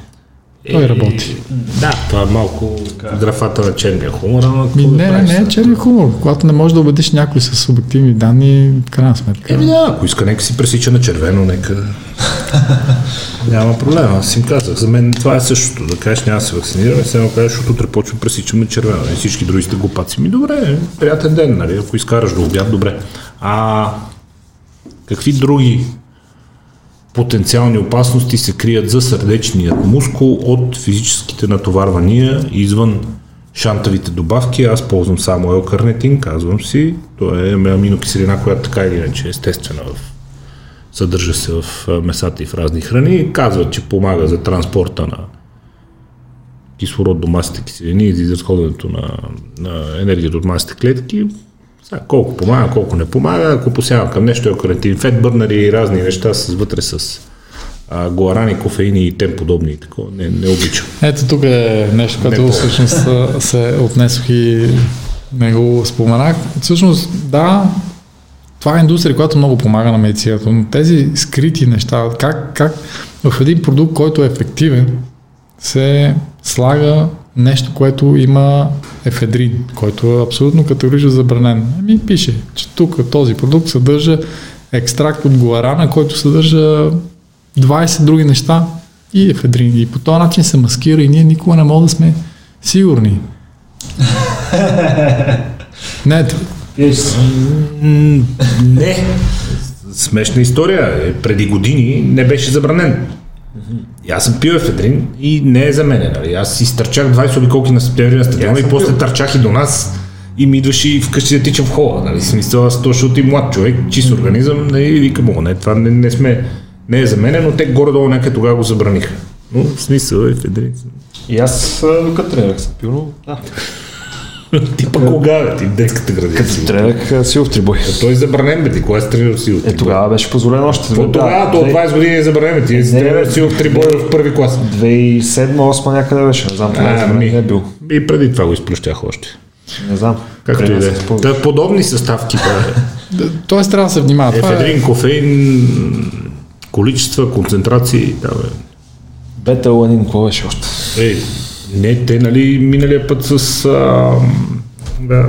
Той работи. Да, това е малко графата на черния хумор. Ми, не, не, не е черния хумор. Когато не можеш да убедиш някой с субективни данни, в крайна сметка. Еми да, ако иска, нека си пресича на червено, нека... Няма проблем. Аз им казах, за мен това е същото. Да кажеш, няма да се вакцинираме, сега кажеш, защото утре почвам пресичам на червено. И всички други сте глупаци. Ми добре, приятен ден, нали? Ако изкараш до обяд, добре. А какви други потенциални опасности се крият за сърдечният мускул от физическите натоварвания извън шантавите добавки. Аз ползвам само елкарнетин, казвам си. То е аминокиселина, която така или иначе е естествена в съдържа се в месата и в разни храни. Казват, че помага за транспорта на кислород до масите киселини и за изразходването на, на енергията от масите клетки. Сега, колко помага, колко не помага, ако посявам към нещо е карантин, фет бърнари и разни неща с вътре с а, гуарани, кофеини и тем подобни такова, не, не обичам. Ето тук е нещо, което всъщност се отнесох и не го споменах. Всъщност, да, това е индустрия, която много помага на медицината, но тези скрити неща, как, как в един продукт, който е ефективен, се слага нещо, което има ефедрин, който е абсолютно категорично забранен. Ами пише, че тук този продукт съдържа екстракт от гуарана, който съдържа 20 други неща и ефедрин. И по този начин се маскира и ние никога не можем да сме сигурни. не, не. Смешна история. Преди години не беше забранен. И аз съм пил ефедрин и не е за мен. Нали? Аз изтърчах 20 обиколки на септември на стадиона и после търчах и до нас и ми идваше и вкъщи да тичам в хола. Нали? Смисъл, аз точно и млад човек, чист организъм, нали? и викам, не, това не, не сме, не е за мен, но те горе-долу някъде тогава го забраниха. Но в смисъл е ефедрин. И аз докато тренирах съм пил, но да. Ти пък кога, бе? Ти детската градина. Като тренах силов трибой. Е, той е забранен, бе, ти кога си тренирал силов трибой? Е, тогава беше позволено още. По тогава, до 20 години е забранен, ти си тренирал силов трибой в първи клас. 2007-2008 някъде беше, не знам, това ми, не е бил. И преди това го изплющях още. Не знам. Както и да е. Подобни съставки. Тоест трябва да се внимава. Ефедрин, кофеин, количества, концентрации. Да, бе. Бета-ланин, какво беше още? Ей, не, те, нали, миналия път с... А, да,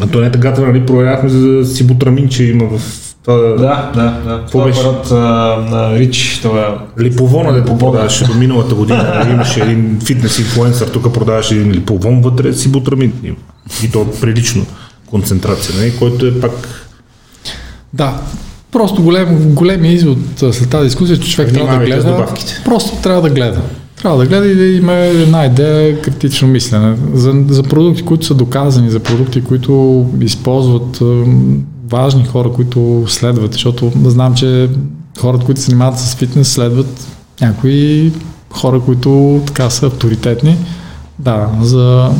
Антонета Гатра, нали, проверяхме за сибутрамин, че има в това... Да, да, да. Това е апарат на Рич, това Липовона, да продаваше до миналата година. Нали, имаше един фитнес инфлуенсър, тук продаваше един липовон, вътре сибутрамин. И то прилично концентрация, нали, който е пак... Да, Просто голем, големия извод след тази дискусия, че човек трябва да гледа. Просто трябва да гледа. Трябва да гледа и да има една идея критично мислене. За, за продукти, които са доказани, за продукти, които използват важни хора, които следват, защото знам, че хората, които се занимават с фитнес, следват някои хора, които така са авторитетни. Да, за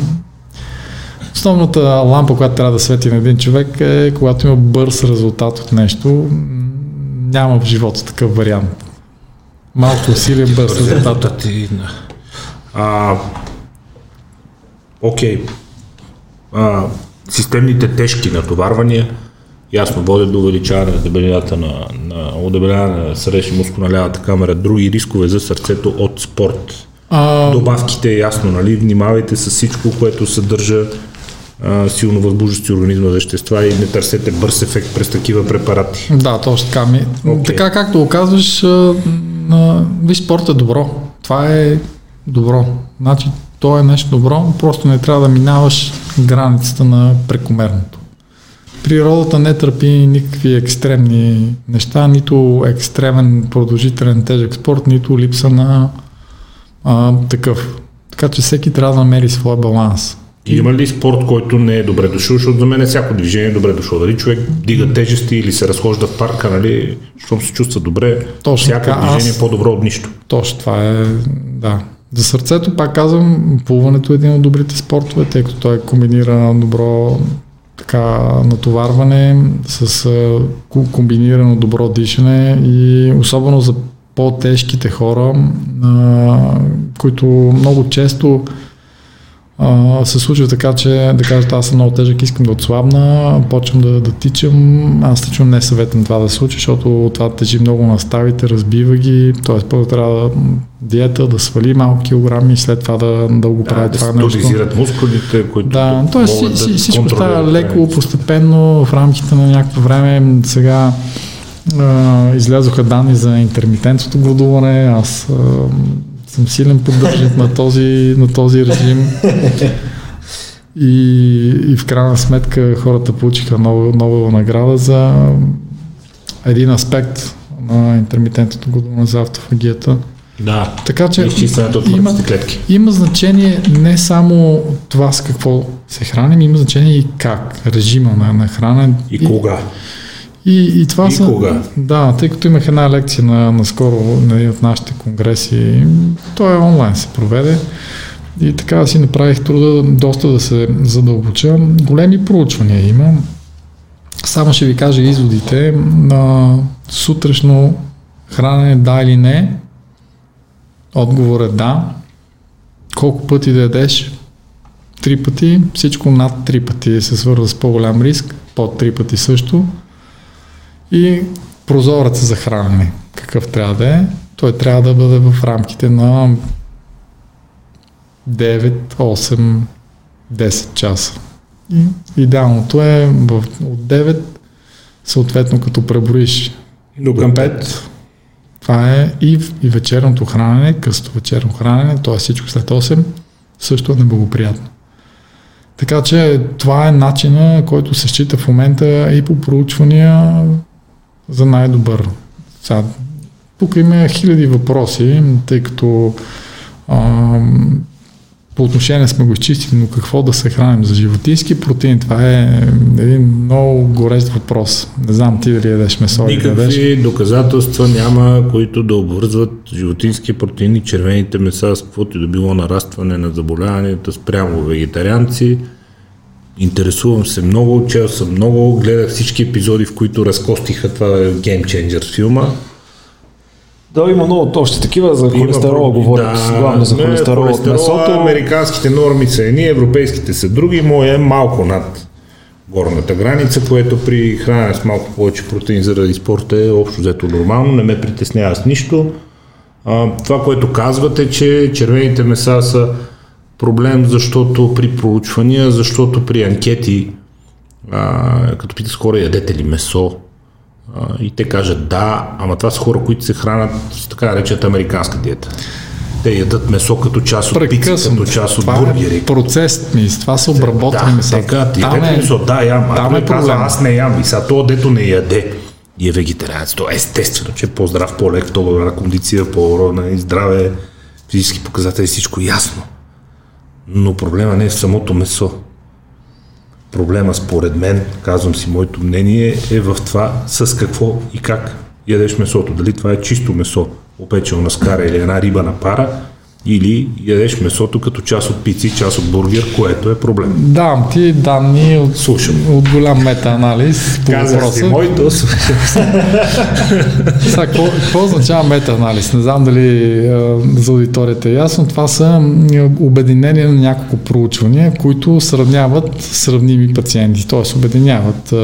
основната лампа, която трябва да свети на един човек е когато има бърз резултат от нещо. Няма в живота такъв вариант. Малко усилие бърз резултат. А, окей. А, системните тежки натоварвания ясно водят до увеличаване на дебелината на, на удебеляване на сърдечни мускул на лявата камера, други рискове за сърцето от спорт. А... Добавките, ясно, нали? Внимавайте с всичко, което съдържа а, силно възбуждащи организма вещества и не търсете бърз ефект през такива препарати. Да, точно така. Ми, okay. Така както го казваш, виж спорт е добро. Това е добро. Значи, то е нещо добро, просто не трябва да минаваш границата на прекомерното. Природата не търпи никакви екстремни неща, нито екстремен, продължителен, тежък спорт, нито липса на а, такъв. Така че всеки трябва да намери своя баланс. Има ли спорт, който не е добре дошъл, защото за мен е всяко движение е добре дошло. Дали човек дига тежести или се разхожда в парка, нали, щом се чувства добре, Точно всяко така, движение аз... е по-добро от нищо. Точно, това е, да. За сърцето, пак казвам, плуването е един от добрите спортове, тъй като той комбинира добро така, натоварване с комбинирано добро дишане и особено за по-тежките хора, които много често а, се случва така, че да кажат аз съм много тежък, искам да отслабна, почвам да, да тичам. Аз лично не съветвам това да се случи, защото това тежи много на ставите, разбива ги, т.е. първо трябва да диета, да свали малко килограми и след това да, да го прави да това нещо. мускулите, които Да, т.е. Да всичко става леко, постепенно, в рамките на някакво време. Сега а, излязоха данни за интермитентното гладуване. Аз а, съм силен поддържан на този, на този режим. И, и в крайна сметка хората получиха нова, нова награда за един аспект на интермитентното гладуване за автофагията. Да, така че има, има значение не само това с какво се храним, има значение и как, режима на, на хранене. И, и кога. И, и това и са... кога? Да, тъй като имах една лекция на, наскоро на един от нашите конгреси, той е онлайн се проведе и така си направих труда доста да се задълбоча. Големи проучвания има. Само ще ви кажа изводите на сутрешно хранене да или не. Отговор е да. Колко пъти да ядеш? Три пъти. Всичко над три пъти се свързва с по-голям риск. Под три пъти също. И прозорец за хранене, какъв трябва да е, той трябва да бъде в рамките на 9, 8, 10 часа. И идеалното е в, от 9, съответно като преброиш до към 5, това е и, и вечерното хранене, късто вечерно хранене, т.е. всичко след 8, също е неблагоприятно. Така че това е начина, който се счита в момента и по проучвания за най-добър. Сега, тук има хиляди въпроси, тъй като а, по отношение сме го изчистили, но какво да се храним за животински протеин, това е един много горещ въпрос. Не знам ти дали ядеш месо Никакви или ядеш. доказателства няма, които да обвързват животински протеин и червените меса с каквото и да било нарастване на заболяванията спрямо вегетарианци Интересувам се много, чел съм много, гледах всички епизоди, в които разкостиха това Game Changer филма. Да, има много още такива за холестерола, говорят да, главно за холестерола от месото. Американските норми са едни, европейските са други, моя е малко над горната граница, което при хранене с малко повече протеин заради спорта е общо взето нормално, не ме притеснява с нищо. А, това, което казвате, че червените меса са проблем, защото при проучвания, защото при анкети, а, като питаш хора, ядете ли месо, а, и те кажат да, ама това са хора, които се хранят с така наречената американска диета. Те ядат месо като част от пица, като част от това бургери. Е процес ми, това са обработени да, меса. Така, ти там е, месо, да, ям. Там е каза, аз не ям. И сега то, дето не яде и е вегетарианец, то естествено, че е по-здрав, по-лек, по-добра кондиция, по-здраве, физически показатели, всичко ясно. Но проблема не е в самото месо. Проблема според мен, казвам си моето мнение, е в това с какво и как ядеш месото. Дали това е чисто месо, опечено на скара или една риба на пара, или ядеш месото като част от пици, част от бургер, което е проблем. Да, ти данни от, слушам. от голям мета-анализ по Казах въпроса. си моето, слушам. Сега, какво, какво означава мета-анализ? Не знам дали а, за аудиторията е ясно. Това са обединения на няколко проучвания, които сравняват сравними пациенти, т.е. обединяват а,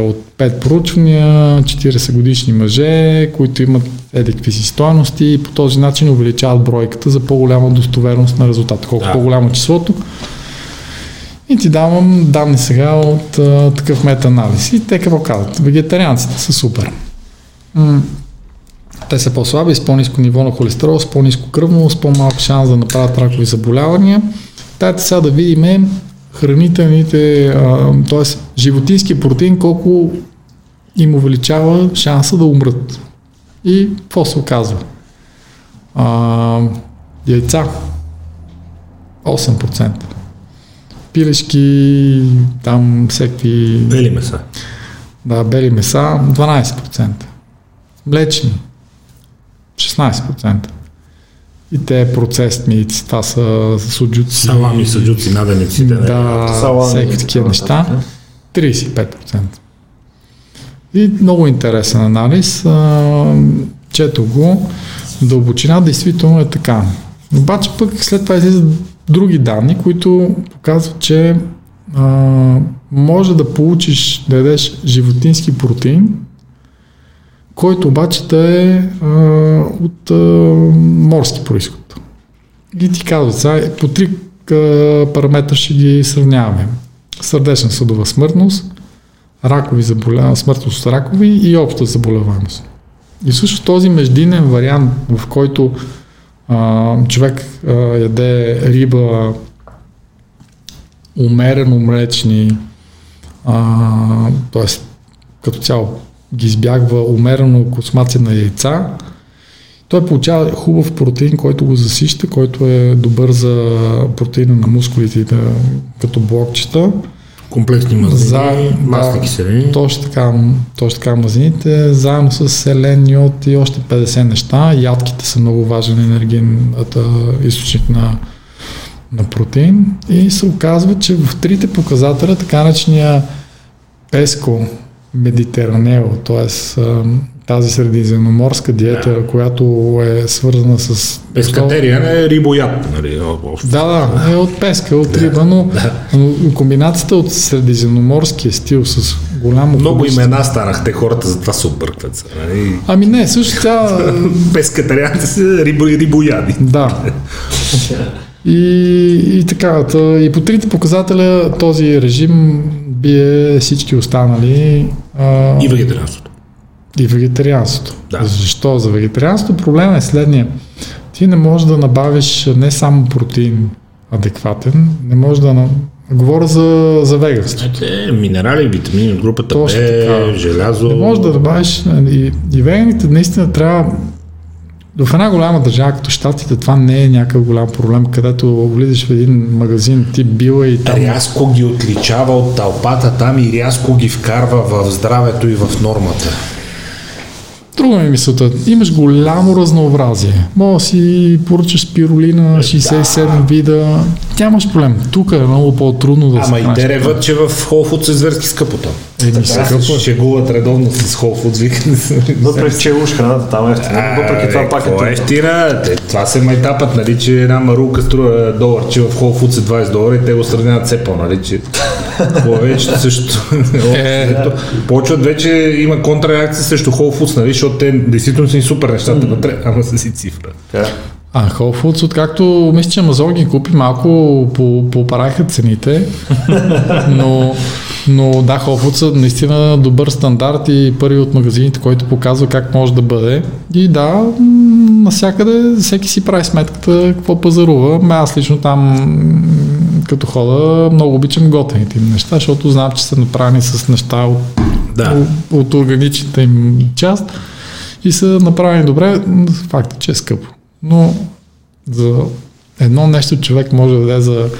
от 5 проучвания, 40 годишни мъже, които имат едикви си стоености и по този начин увеличават бройката за по-голяма достоверност на резултата. Колко да. по-голямо числото. И ти давам данни сега от а, такъв метаанализ. И те какво казват? Вегетарианците са супер. М- те са по-слаби, с по-низко ниво на холестерол, с по-низко кръвно, с по-малко шанс да направят ракови заболявания. Дайте сега да видим хранителните, т.е. животински протеин, колко им увеличава шанса да умрат. И какво се оказва? А, яйца 8%. пилешки, там всеки... Бели меса. Да, бели меса 12%. Млечни 16%. И те процесни, това са суджуци. Салами, суджуци, наденици. Да, всеки такива неща. 35%. И много интересен анализ. Чето го. Дълбочина действително е така. Обаче пък след това излизат други данни, които показват, че а, може да получиш, да ядеш животински протеин, който обаче да е а, от а, морски происход. И ти казват, сега по три параметра ще ги сравняваме. Сърдечна съдова смъртност, ракови заболявания, смъртност от ракови и обща заболеваемост. И също този междинен вариант, в който а, човек а, яде риба, умерено млечни, т.е. като цяло ги избягва умерено консумация на яйца, той получава хубав протеин, който го засища, който е добър за протеина на мускулите, да, като блокчета. Комплексни мазнини, за, масни да, киселини. Точно така, точно така мазнините, заедно с селен, йод и още 50 неща. Ядките са много важен енергиен източник на, на протеин. И се оказва, че в трите показателя, така наречения песко медитеранео, т.е. тази средиземноморска диета, да. която е свързана с... Пескатерия не е рибояд, нали? Да, да, е от песка, от да, риба, но, да. но комбинацията от средиземноморския стил с голямо... Много количество... имена станахте, хората затова се объркват. Нали? Ами не, също тя... Пескатерианци са рибо, рибояди. Да. И, и така, и по трите показателя този режим бие всички останали. А, и вегетарианството. И вегетарианството. Да. Защо? За вегетарианството проблема е следния. Ти не можеш да набавиш не само протеин адекватен, не можеш да... Говоря за, за веганство. Е, минерали, витамини от групата Точно Б, така. желязо. Не можеш да набавиш... И, и веганите наистина трябва в една голяма държава като Штатите това не е някакъв голям проблем, където влизаш в един магазин тип била и там... Рязко ги отличава от тълпата там и рязко ги вкарва в здравето и в нормата. Друга ми мисълта. Имаш голямо разнообразие. Мога да си поръчаш спирулина, 67 да. вида. Нямаш проблем. Тук е много по-трудно да се Ама и те реват, че в Whole Foods е зверски скъпо там. Еми, скъпо. Ще шегуват редовно с Whole Foods. Въпреки, че уж храната там е ефтина, въпреки това пак е, е ефтина. Това се майтапът, нали, че една марулка струва долар, че в Foods е 20 долара и те го сравняват все по, нали, че повече също. Е, Почват вече има контрареакция срещу Whole Foods, нали, защото те действително са и супер нещата вътре, ама са си цифра. А Whole Foods, откакто мисля, че Амазон ги купи, малко попараха цените, но, но да, Whole Foods са наистина добър стандарт и първи от магазините, който показва как може да бъде. И да, насякъде всеки си прави сметката какво пазарува. Ме аз лично там като хода много обичам готените им неща, защото знам, че са направени с неща от, да. от, от органичната им част и са направени добре. Факт е, че е скъпо. Но за едно нещо човек може да даде за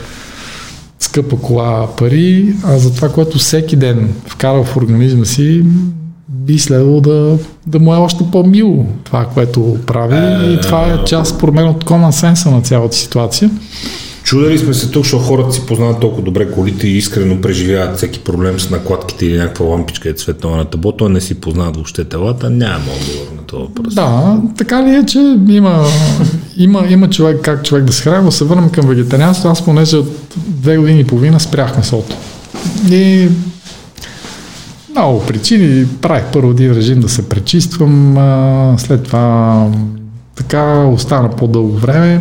скъпа кола пари, а за това, което всеки ден вкарва в организма си, би следвало да, да му е още по-мило това, което прави. И това е част, според мен, от common sense на цялата ситуация. Чудали сме се тук, защото хората си познават толкова добре колите и искрено преживяват всеки проблем с накладките или някаква лампичка е цветнова на таблото, а не си познават въобще телата. Няма отговор на това въпрос. Да, така ли е, че има, има, има човек, как човек да се хранва. Се върнем към вегетарианство. Аз понеже от две години и половина спрях месото. И много причини. Правих първо един режим да се пречиствам, след това така остана по-дълго време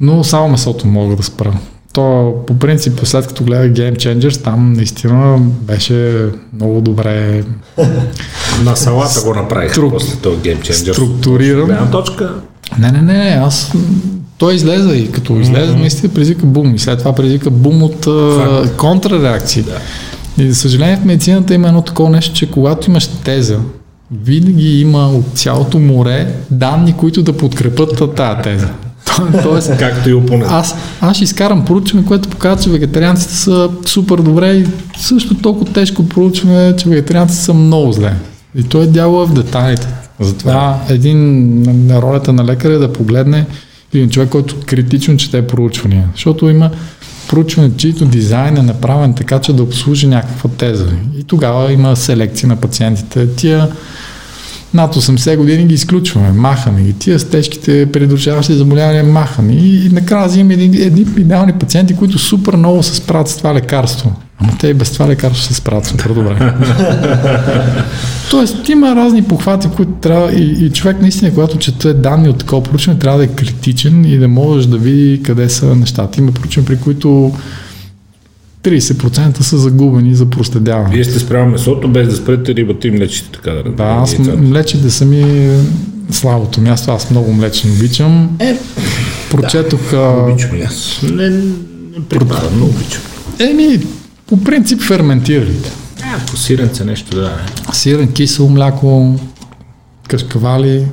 но само месото мога да спра. То по принцип, след като гледах Game Changers, там наистина беше много добре. На салата го направих Струк... после този Game Changers. Структуриран. точка. Не, не, не, аз той излезе и като mm-hmm. излезе, наистина предизвика бум и след това предизвика бум от uh, контрареакции. Да. И за съжаление в медицината има едно такова нещо, че когато имаш теза, винаги има от цялото море данни, които да подкрепят тази теза. Тоест, Както и опонент. Аз, аз ще изкарам проучване, което показва, че вегетарианците са супер добре и също толкова тежко проучване, че вегетарианците са много зле. И той е дяло в детайлите. Затова да. един на ролята на лекаря е да погледне един човек, който критично чете проучвания. Защото има проучване, чието дизайн е направен така, че да обслужи някаква теза. И тогава има селекция на пациентите. Тия над 80 години ги изключваме, махаме ги. Тия с тежките придружаващи заболявания махаме. И, и накрая взимаме едни, едни идеални пациенти, които супер много се справят с това лекарство. Ама те и без това лекарство се справят супер добре. Тоест, има разни похвати, които трябва и, и човек наистина, когато чете данни от такова проучване, трябва да е критичен и да можеш да види къде са нещата. Има проучване, при които 30% са загубени за проследяване. Вие сте спрямо месото, без да спрете рибата и млечите, така да Да, аз млечите са ми слабото място, аз много млечен обичам. Е, Прочетох... Да, обичам аз. Не, не припадам, но обичам. Еми, по принцип ферментиралите. Е, по сиренце нещо да е. Сирен, кисело мляко, кашкавали.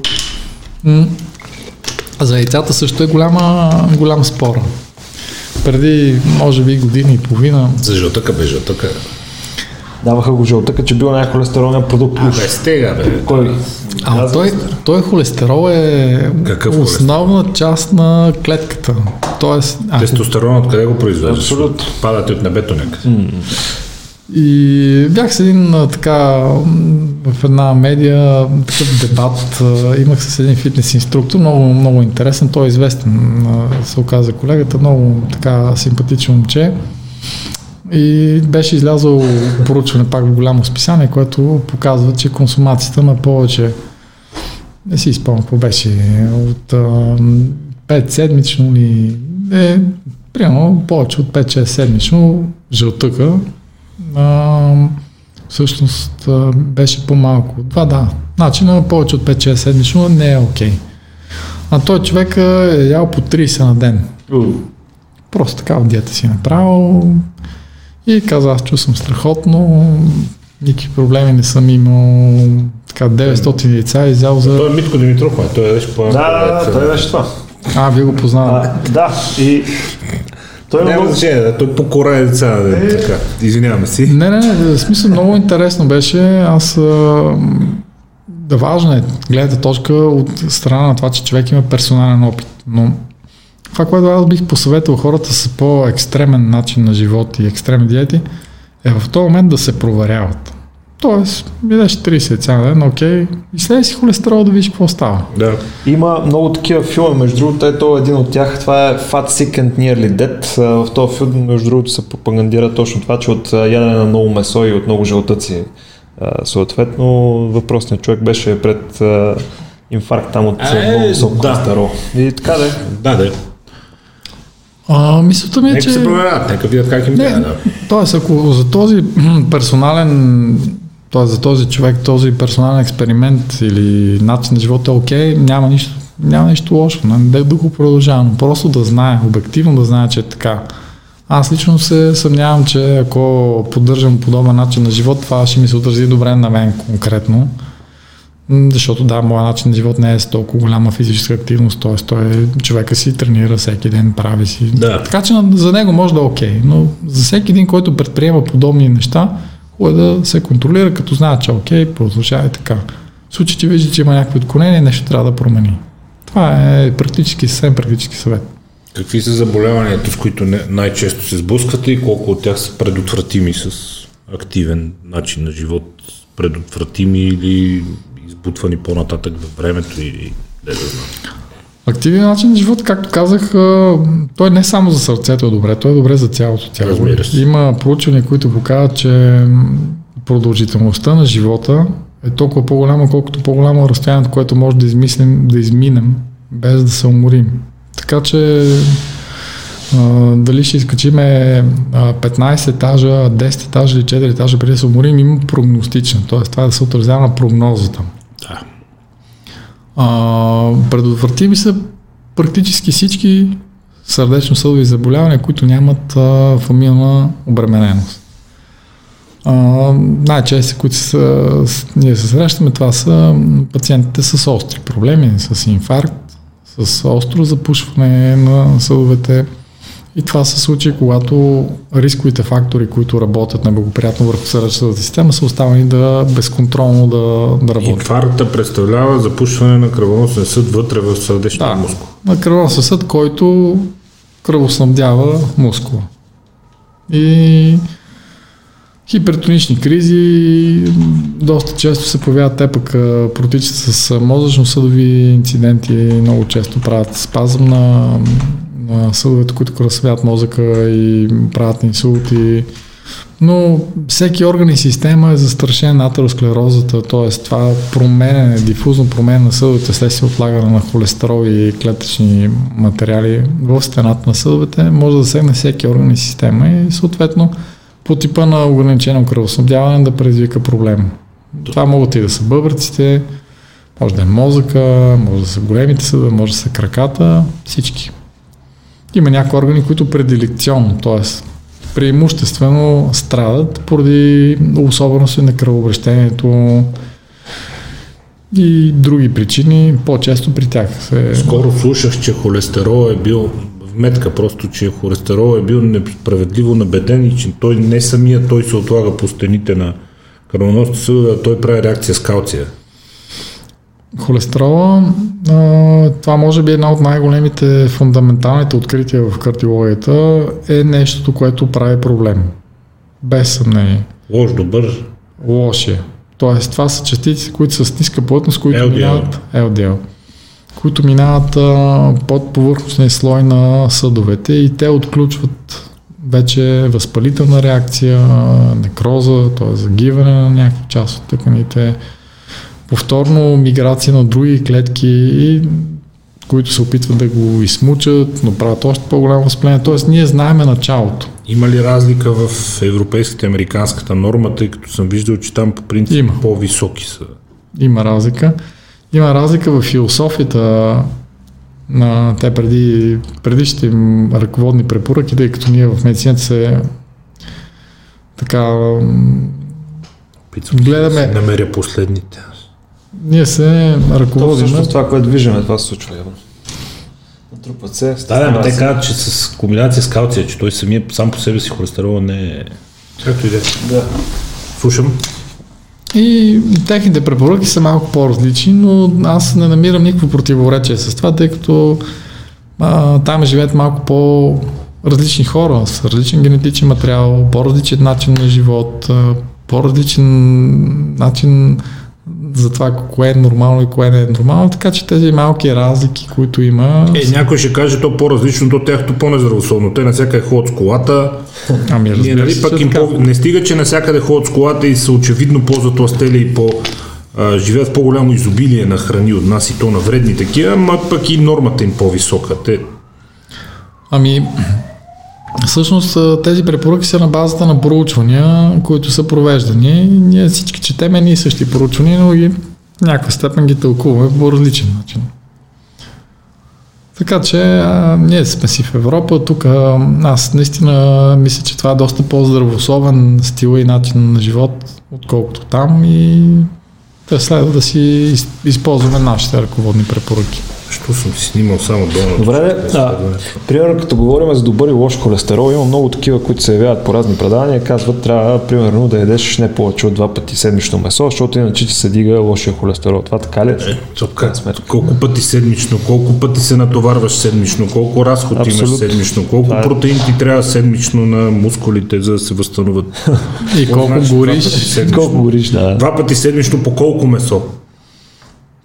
М- за яйцата също е голяма, голяма спора преди, може би, година и половина. За жълтъка, бе, жълтъка. Даваха го жълтъка, че бил някакъв холестеролен продукт. А, бе, стега, бе. Кой? А, той, той холестерол е Какъв основна холестерол? част на клетката. Тоест, ако... Тестостерон откъде го произвеждаш? Абсолютно. Падате от небето някъде. Mm. И бях с един така в една медия, такъв дебат, имах с един фитнес инструктор, много, много интересен, той е известен, се оказа колегата, много така симпатично момче. И беше излязъл поручване пак в голямо списание, което показва, че консумацията на повече, не си изпълня какво беше, от 5 седмично или е, примерно повече от 5-6 седмично жълтъка а, всъщност а, беше по-малко. Това да. Значи на повече от 5-6 седмично не е окей. Okay. А той човек е ял по 30 на ден. Uh. Просто така в диета си направил и каза, аз чувствам страхотно, никакви проблеми не съм имал, така 900 яйца изял за... Той е Митко Димитров, той е беше по... Да, да, той беше това. А, вие го познавате. Да, и той Няма много... значение, той покора деца. Е... Така. Извиняваме си. Не, не, не, в смисъл много интересно беше. Аз да важно е гледата точка от страна на това, че човек има персонален опит. Но това, което аз бих посъветвал хората с по-екстремен начин на живот и екстремен диети, е в този момент да се проверяват. Тоест, бидеш 30 цял ден, окей, и след си холестерол да видиш какво става. Да. Има много такива филми, между другото, ето един от тях, това е Fat Sick and Nearly Dead. В този филм, между другото, се пропагандира точно това, че от ядене на много месо и от много жълтъци, съответно, въпросният човек беше пред инфаркт там от е, много висок да. холестерол. И така да Да, да. А, мисълта ми е, нека че... се проверят, нека видят как им не, да. Тоест, ако за този персонален т.е. за този човек, този персонален експеримент или начин на живота е окей, няма нищо, няма нищо лошо. Не да го продължава, но просто да знае, обективно да знае, че е така. Аз лично се съмнявам, че ако поддържам подобен начин на живот, това ще ми се отрази добре на мен конкретно. Защото да, моят начин на живот не е с толкова голяма физическа активност, т.е. той човека си тренира всеки ден, прави си. Да. Така че за него може да е окей, но за всеки един, който предприема подобни неща, Хубаво е да се контролира, като знае, че окей, продължава и така. В случай, че вижда, че има някакво отклонение, нещо трябва да промени. Това е практически, съвсем практически съвет. Какви са заболяванията, с които не, най-често се сблъсквате и колко от тях са предотвратими с активен начин на живот? Предотвратими или избутвани по-нататък във времето или не да знам? Активен начин на живот, както казах, той не само за сърцето е добре, той е добре за цялото тяло. Има проучвания, които показват, че продължителността на живота е толкова по-голяма, колкото по-голямо е разстоянието, което може да измислим, да изминем, без да се уморим. Така че дали ще изкачиме 15 етажа, 10 етажа или 4 етажа преди да се уморим, има прогностичен. Тоест това е да се отразява на прогнозата. А, предотвратими са практически всички сърдечно-съдови заболявания, които нямат а, фамилна обремененост. А, най-често, които са, ние се срещаме, това са пациентите с остри проблеми, с инфаркт, с остро запушване на съдовете. И това се случи, когато рисковите фактори, които работят неблагоприятно върху сърдечната система, са оставени да безконтролно да, да работят. Инфаркта представлява запушване на кръвоносен съд вътре в сърдечния Да, мускул. на кръвоносен съд, който кръвоснабдява мускула. И хипертонични кризи доста често се появяват те пък протичат с мозъчно-съдови инциденти, много често правят спазъм на, на съдовете, които кръсвят мозъка и правят инсулти. Но всеки орган и система е застрашен на атеросклерозата, т.е. това променене, дифузно промене на съдовете следствие отлагане на холестерол и клетъчни материали в стената на съдовете може да засегне всеки орган и система и съответно по типа на ограничено кръвоснабдяване да предизвика проблем. Това могат и да са бъбреците, може да е мозъка, може да са големите съда, може да са краката, всички. Има някои органи, които предилекционно, т.е. преимуществено страдат поради особености на кръвообращението и други причини, по-често при тях се... Скоро слушах, че холестерол е бил вметка просто, че холестерол е бил несправедливо набеден и че той не самия той се отлага по стените на кръвоносните съдове, а той прави реакция с калция. Холестерола, а, това може би е една от най-големите фундаменталните открития в кардиологията, е нещото, което прави проблем. Без съмнение. Лош, добър, Лошия. Тоест, това са частици, които са с ниска плътност, които LDL. минават LDL, които минават а, под повърхностния слой на съдовете и те отключват вече възпалителна реакция, некроза, т.е. загиване на някакви част от тъканите, повторно миграция на други клетки, които се опитват да го измучат, но правят още по-голямо възпаление. Тоест, ние знаеме началото. Има ли разлика в европейската и американската норма, тъй като съм виждал, че там по принцип Има. по-високи са? Има разлика. Има разлика в философията на те преди, предишните им ръководни препоръки, тъй като ние в медицината се така Опитвам Гледаме- да намеря последните. Ние се То ръководим. всъщност това, което виждаме, това се случва явно. Натрупват се. Да, да, но те казват, че с комбинация с калция, че той самия сам по себе си холестерола не е... Както и да е. Да. Слушам. И техните препоръки са малко по-различни, но аз не намирам никакво противоречие с това, тъй като а, там живеят малко по-различни хора, с различен генетичен материал, по-различен начин на живот, по-различен начин за това кое е нормално и кое не е нормално, така че тези малки разлики, които има... Е, някой ще каже, то по-различно, то тяхното по-нездравословно. Те навсякъде ходят с колата. Ами разбира нали, пък им по... не стига, че навсякъде ходят с колата и са очевидно ползват ластели и по... А, живеят в по-голямо изобилие на храни от нас и то на вредни такива, ама пък и нормата им по-висока. Те... Ами, всъщност тези препоръки са на базата на проучвания, които са провеждани. Ние всички четеме ние същи проучвания, но и в някаква степен ги тълкуваме по различен начин. Така че а, ние сме си в Европа, тук а, аз наистина мисля, че това е доста по-здравословен стил и начин на живот, отколкото там и да следва да си из- използваме нашите ръководни препоръки. Що съм си снимал само долу? Добре, а, примерно като говорим за добър и лош холестерол, има много такива, които се явяват по разни предавания, казват, трябва примерно да ядеш не повече от два пъти седмично месо, защото иначе ти се дига лошия холестерол. Това така ли? е? То, как, колко пъти седмично, колко пъти се натоварваш седмично, колко разход имаш Абсолютно. седмично, колко Това е. протеин ти трябва седмично на мускулите, за да се възстановят. И колко гориш? Колко гориш, да. Два пъти седмично по колко месо?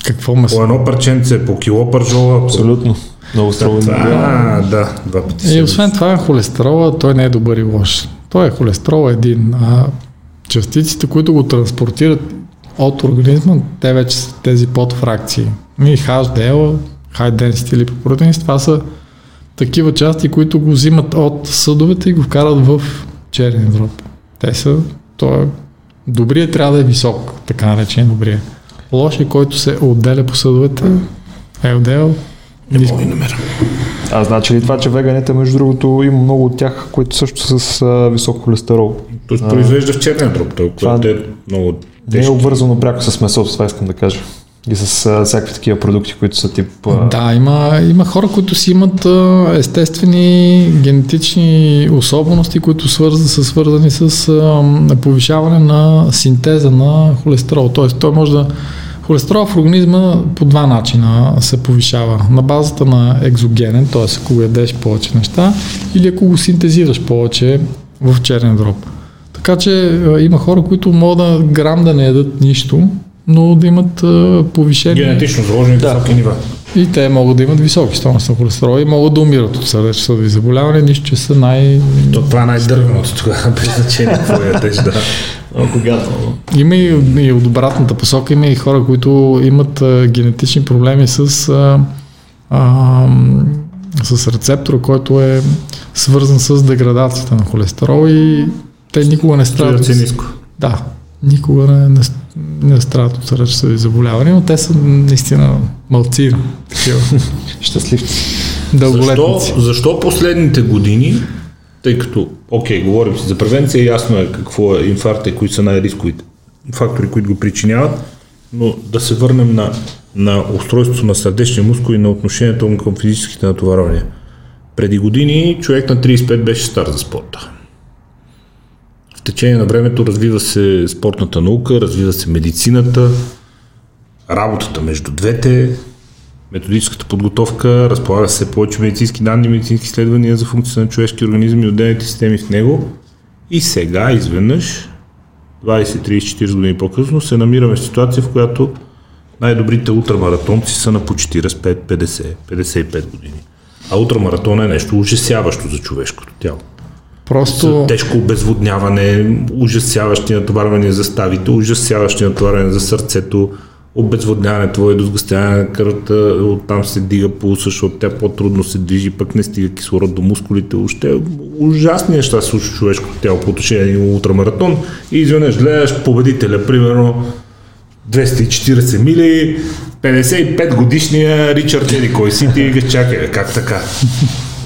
Какво месо? По едно парченце, по кило пържола. По... Абсолютно. Много строго. А, да, два пъти И освен това, холестерола, той не е добър и лош. Той е холестерол един, а частиците, които го транспортират от организма, те вече са тези подфракции. И HDL, High Density Lipoproteins, това са такива части, които го взимат от съдовете и го вкарат в черния дроб. Те са, той е, добрият трябва да е висок, така наречен добрия. Лошия, който се отделя по съдовете, LDL, Не мога да намеря. А значи ли това, че веганите, между другото, има много от тях, които също са с а, висок холестерол? Той се произвежда в черния дроб, което е много Не е тежко. обвързано пряко с месото, това искам да кажа. И с а, всякакви такива продукти, които са тип... А... Да, има, има хора, които си имат а, естествени генетични особености, които свърз, са свързани с а, повишаване на синтеза на холестерол. Тоест, той може да Холестерол в организма по два начина се повишава. На базата на екзогенен, т.е. ако го ядеш повече неща, или ако го синтезираш повече в черен дроб. Така че има хора, които могат да грам да не ядат нищо, но да имат повишение. Генетично заложени да. високи нива. И те могат да имат високи стойности на холестерол и могат да умират от сърдечно-съдови заболявания, нищо, че са най... То, това е най-дървеното тогава, без значение какво ядеш, да. Когато. Има и, и от обратната посока, има и хора, които имат а, генетични проблеми с, а, а, с рецептора, който е свързан с деградацията на холестерол и те никога не страдат. ниско. Да, никога не, не, не страдат от сърдечни заболявания, но те са наистина мълци. Щастливци. Защо, защо последните години тъй като, окей, говорим си за превенция, ясно е какво е инфаркта и кои са най-рисковите фактори, които го причиняват, но да се върнем на, на устройството на сърдечния мускул и на отношението му към физическите натоварвания. Преди години човек на 35 беше стар за спорта. В течение на времето развива се спортната наука, развива се медицината, работата между двете, методическата подготовка, разполага се повече медицински данни, медицински изследвания за функция на човешки организми и отделните системи в него. И сега, изведнъж, 20, 30, 40 години по-късно, се намираме в ситуация, в която най-добрите ултрамаратонци са на по 45, 50, 55 години. А ултрамаратон е нещо ужасяващо за човешкото тяло. Просто... Тежко обезводняване, ужасяващи натоварвания за ставите, ужасяващи натоварвания за сърцето, обезводняване твое до сгъстяване на кръвта, оттам се дига пулса, защото тя по-трудно се движи, пък не стига кислород до мускулите. Още ужасни неща се случва човешкото тяло по отношение на ултрамаратон и изведнъж гледаш победителя, примерно 240 мили, 55 годишния Ричард Еди кой си ти викаш, чакай, как така?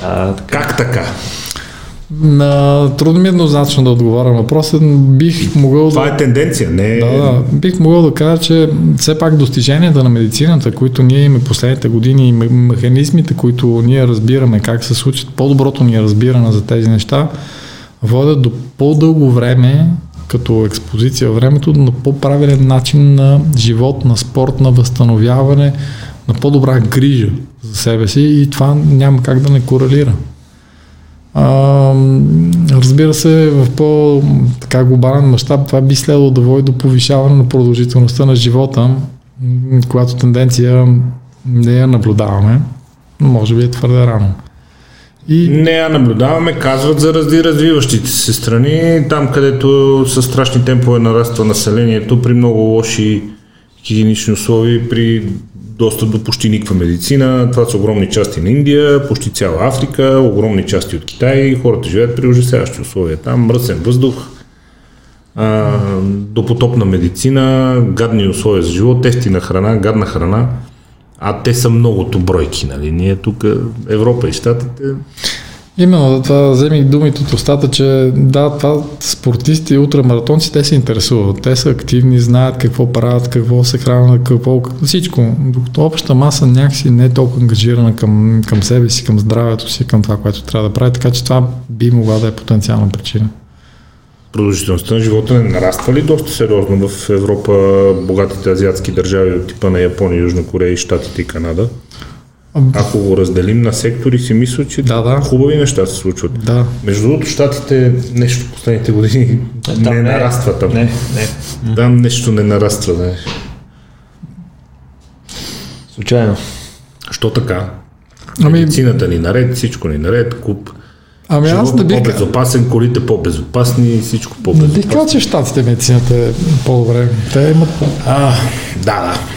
А, така? Как така? На, трудно ми е еднозначно да отговаря на въпроса. Бих могъл Това да... е тенденция, не. Да, да, бих могъл да кажа, че все пак достиженията на медицината, които ние имаме последните години и механизмите, които ние разбираме как се случат, по-доброто ни е разбиране за тези неща, водят до по-дълго време като експозиция времето на по-правилен начин на живот, на спорт, на възстановяване, на по-добра грижа за себе си и това няма как да не корелира. А, разбира се, в по-така глобален мащаб това би следвало да води до повишаване на продължителността на живота, която тенденция не я наблюдаваме, но може би е твърде рано. И... Не я наблюдаваме, казват за разди развиващите се страни, там където с страшни темпове нараства населението при много лоши хигиенични условия, при достъп до почти никаква медицина. Това са огромни части на Индия, почти цяла Африка, огромни части от Китай. Хората живеят при ужасяващи условия. Там мръсен въздух, а, допотопна медицина, гадни условия за живот, ефтина храна, гадна храна. А те са многото бройки, нали? Ние тук, Европа и Штатите, Именно, това вземих думите от устата, че да, това спортисти и ултрамаратонци, те се интересуват. Те са активни, знаят какво правят, какво се хранят, какво, всичко. Докато общата маса някакси не е толкова ангажирана към, към себе си, към здравето си, към това, което трябва да прави, така че това би могла да е потенциална причина. Продължителността на живота не нараства ли доста сериозно в Европа, богатите азиатски държави от типа на Япония, Южна Корея, Штатите и Канада? Ако го разделим на сектори, си мисля, че да, да. хубави неща се случват. Да. Между другото, щатите нещо в последните години да, не, не нараства там. Не, не. Там нещо не нараства. Не. Случайно. Що така? Ами... Медицината ни наред, всичко ни наред, куп. Ами аз да бих... по-безопасен, колите по-безопасни, всичко по-безопасно. Не бих казал, че щатите медицината е по-добре. Те имат... А, да, да.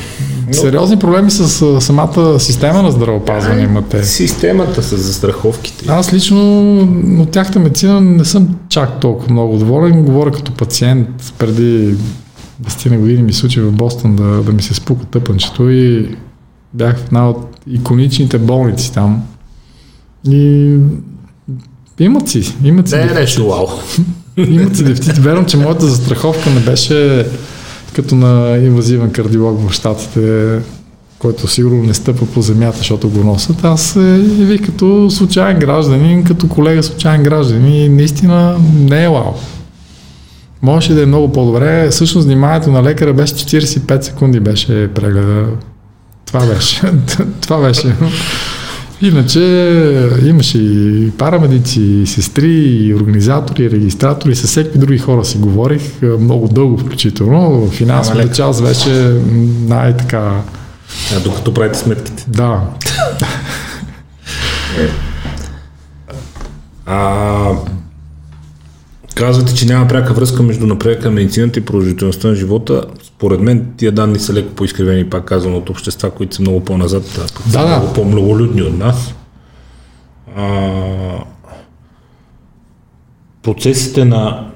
Сериозни проблеми с самата система на здравеопазване имате. Системата с застраховките. Аз лично от тяхта медицина не съм чак толкова много доволен. Говоря като пациент преди 10 на години ми случи в Бостон да, да ми се спука тъпанчето и бях в една от иконичните болници там. И имат си, имат си. Не е нещо вау. имат си дефицит. Верно, че моята застраховка не беше като на инвазивен кардиолог в щатите, който сигурно не стъпва по земята, защото го носят. Аз е, ви като случайен гражданин, като колега случайен гражданин и наистина не е вау. Може да е много по-добре. Всъщност вниманието на лекаря беше 45 секунди беше прегледа. Това беше. Това беше. Иначе имаше и парамедици, и сестри, и организатори, и регистратори, с всеки други хора си говорих, много дълго включително. Финансовата част беше най-така... А докато правите сметките. Да. а, Казвате, че няма пряка връзка между напредъка на медицината и продължителността на живота. Според мен тия данни са леко по-изкривени, пак казвам, от общества, които са много по-назад, да, са да. много по-многолюдни от нас. А, процесите на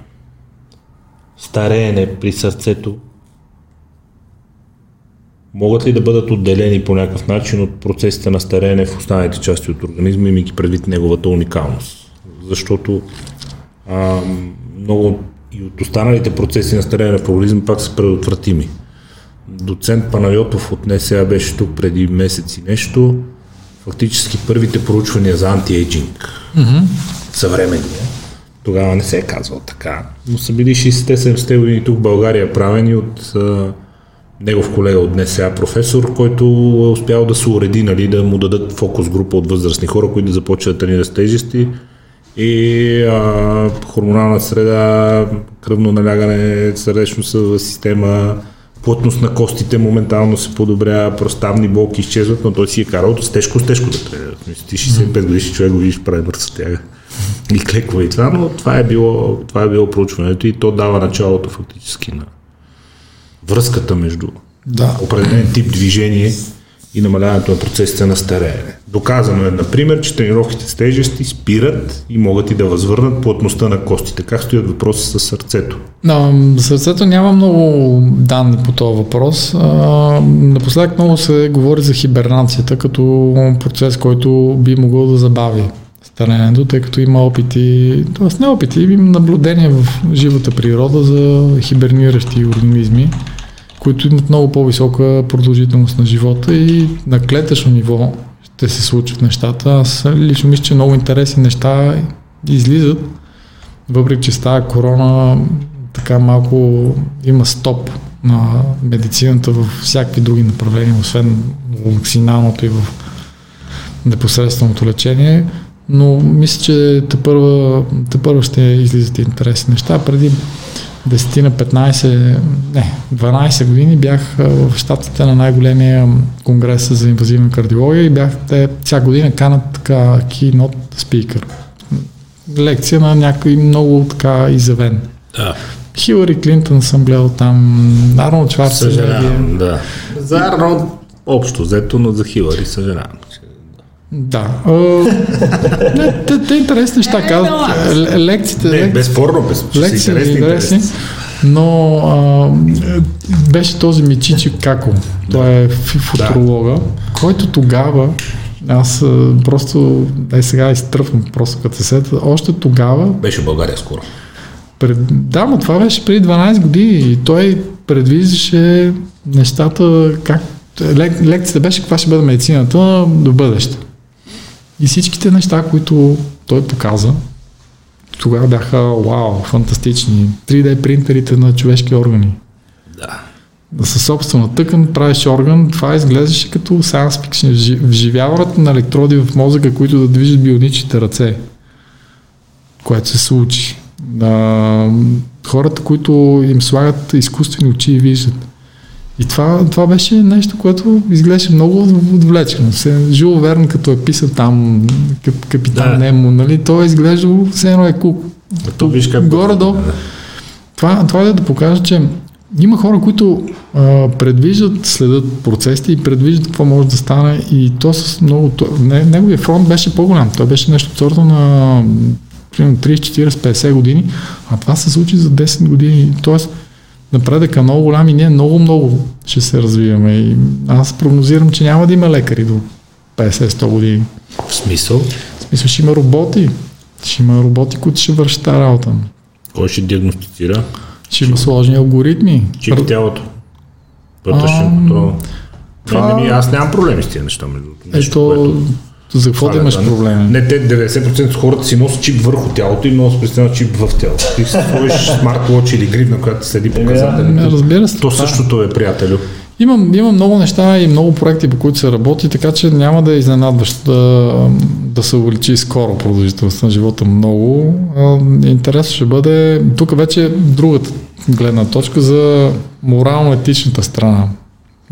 стареене при сърцето могат ли да бъдат отделени по някакъв начин от процесите на стареене в останалите части от организма, имайки предвид неговата уникалност? Защото а, много и от останалите процеси на стареене в организма пак са предотвратими. Доцент Панайотов от НСА беше тук преди месец и нещо. Фактически първите проучвания за антиейджинг, mm-hmm. съвременния, тогава не се е казвал така, но са били 60-70 години тук в България правени от а, негов колега от НСА, професор, който е успял да се уреди, нали, да му дадат фокус група от възрастни хора, които да започват да тренират с тежести и а, хормонална среда, кръвно налягане, сърдечно система, плътност на костите моментално се подобрява, проставни болки изчезват, но той си е карал с тежко, с тежко да тренира. Ти 65 годишни човек го видиш прави мъртва тяга и клеква и това, но това е, било, това е било проучването и то дава началото фактически на връзката между да. определен тип движение и намаляването на процесите на стареене. Доказано е, например, че тренировките с тежести спират и могат и да възвърнат плътността на костите. Как стоят въпроси с сърцето? Да, сърцето няма много данни по този въпрос. А, напоследък много се говори за хибернацията като процес, който би могъл да забави старенето, тъй като има опити, т.е. не опити, има наблюдения в живата природа за хиберниращи организми които имат много по-висока продължителност на живота и на клетъчно ниво ще се случват нещата. Аз лично мисля, че много интересни неща излизат, въпреки че става корона така малко има стоп на медицината в всякакви други направления, освен вакциналното и в непосредственото лечение, но мисля, че те първа ще излизат интересни неща. Преди 10 на 15, не, 12 години бях в щатите на най-големия конгрес за инвазивна кардиология и бях те всяка година канат така keynote speaker. Лекция на някой много така изявен. Да. Хилари Клинтон съм гледал там, Арнолд Шварценегер. да. За Арнолд общо взето, но за Хилари съжалявам. Да. не, те, те интересни неща казват. Лекциите. Не, безспорно, без, лекции интересни, интересни. Но а, беше този Мичичи Како, той е футуролога, да. който тогава аз просто, дай сега изтръпвам просто като се сета, още тогава... Беше в България скоро. Пред, да, но това беше преди 12 години и той предвиждаше нещата, как лек, лекцията беше каква ще бъде медицината до бъдеще. И всичките неща, които той показа, тогава бяха вау, фантастични. 3D принтерите на човешки органи. Да. Със собствена тъкан правиш орган, това изглеждаше като science fiction. Вживяването на електроди в мозъка, които да движат бионичните ръце. Което се случи. А, хората, които им слагат изкуствени очи и виждат. И това, това беше нещо, което изглеждаше много отвлечено. Жил Верн, като е писал там кап, капитан да. Немо, нали, то е изглеждало все едно е кук. То виж как горе. Да. Това, това е да покажа, че има хора, които а, предвиждат, следят процесите и предвиждат какво може да стане и то с много... Не, неговия фронт беше по-голям. Той беше нещо от сорта на 30, 40, 50 години, а това се случи за 10 години. Тоест, напредък е много голям и ние много-много ще се развиваме. И аз прогнозирам, че няма да има лекари до 50-100 години. В смисъл? В смисъл ще има роботи. Ще има роботи, които ще вършат тази работа. Кой ще диагностицира? Ще има сложни алгоритми. Чип тялото. Вътрешен контрол. това- Не, не, аз нямам проблеми с тези неща. Между. Нещо, Ето, което за какво да сваля, имаш да. проблеми? Не, те 90% от хората си носят чип върху тялото и носят представено чип в тялото. Ти си сложиш смарт-вотч или гривна, която следи показателите. разбира се. То е. същото е, приятелю. Имам, имам много неща и много проекти, по които се работи, така че няма да е изненадващо да, да се увеличи скоро продължителността на живота много. А, Интересно ще бъде тук вече другата гледна точка за морално-етичната страна.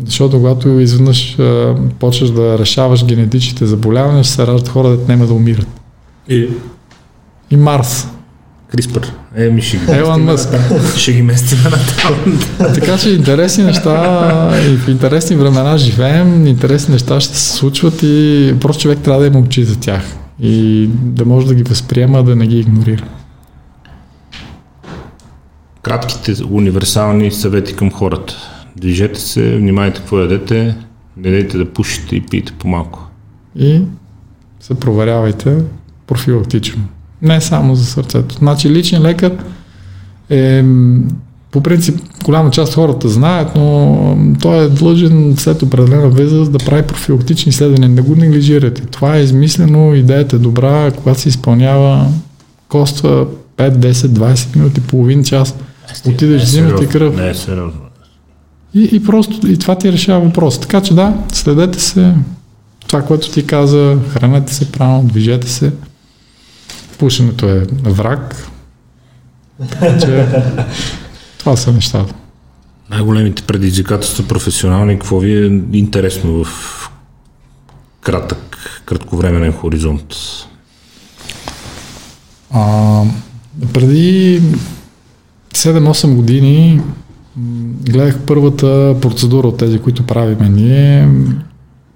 Защото когато изведнъж а, почнеш да решаваш генетичните заболявания, ще се раждат хора, да няма да умират. И И Марс. Криспър. Еми ще ги местим Мъск. Ще ги местим на там. Така че интересни неща и в интересни времена живеем, интересни неща ще се случват и просто човек трябва да има очи за тях и да може да ги възприема, да не ги игнорира. Кратките универсални съвети към хората. Движете се, внимайте какво ядете, не дайте да пушите и пийте по-малко. И се проверявайте профилактично. Не само за сърцето. Значи личен лекар е по принцип голяма част от хората знаят, но той е длъжен след определена възраст да прави профилактични изследвания. Не го неглижирате. Това е измислено, идеята е добра, когато се изпълнява, коства 5, 10, 20 минути, половин час. Отидеш, взимате кръв. Не е сериозно. И, и просто и това ти решава въпрос. Така че да, следете се. Това, което ти каза, хранете се правилно, движете се. Пушенето е враг. Така че, това са нещата. Най-големите предизвикателства професионални, какво ви е интересно в кратък, кратковременен хоризонт? А, преди 7-8 години гледах първата процедура от тези, които правиме ние.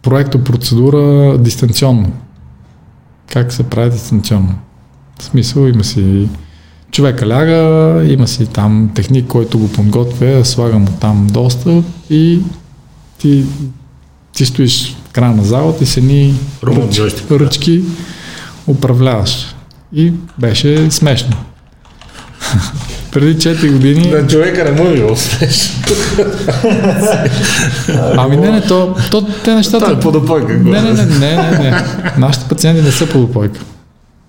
Проекто процедура дистанционно. Как се прави дистанционно? В смисъл има си човека ляга, има си там техник, който го подготвя, слага му там достъп и ти, ти стоиш в края на залата и с едни Роман ръч- ръчки управляваш. И беше смешно. Преди 4 години... човека не му е било. Ами не, не, то, то те нещата... Това е подопойка. Не, не, не, не, не, не. Нашите пациенти не са подопойка.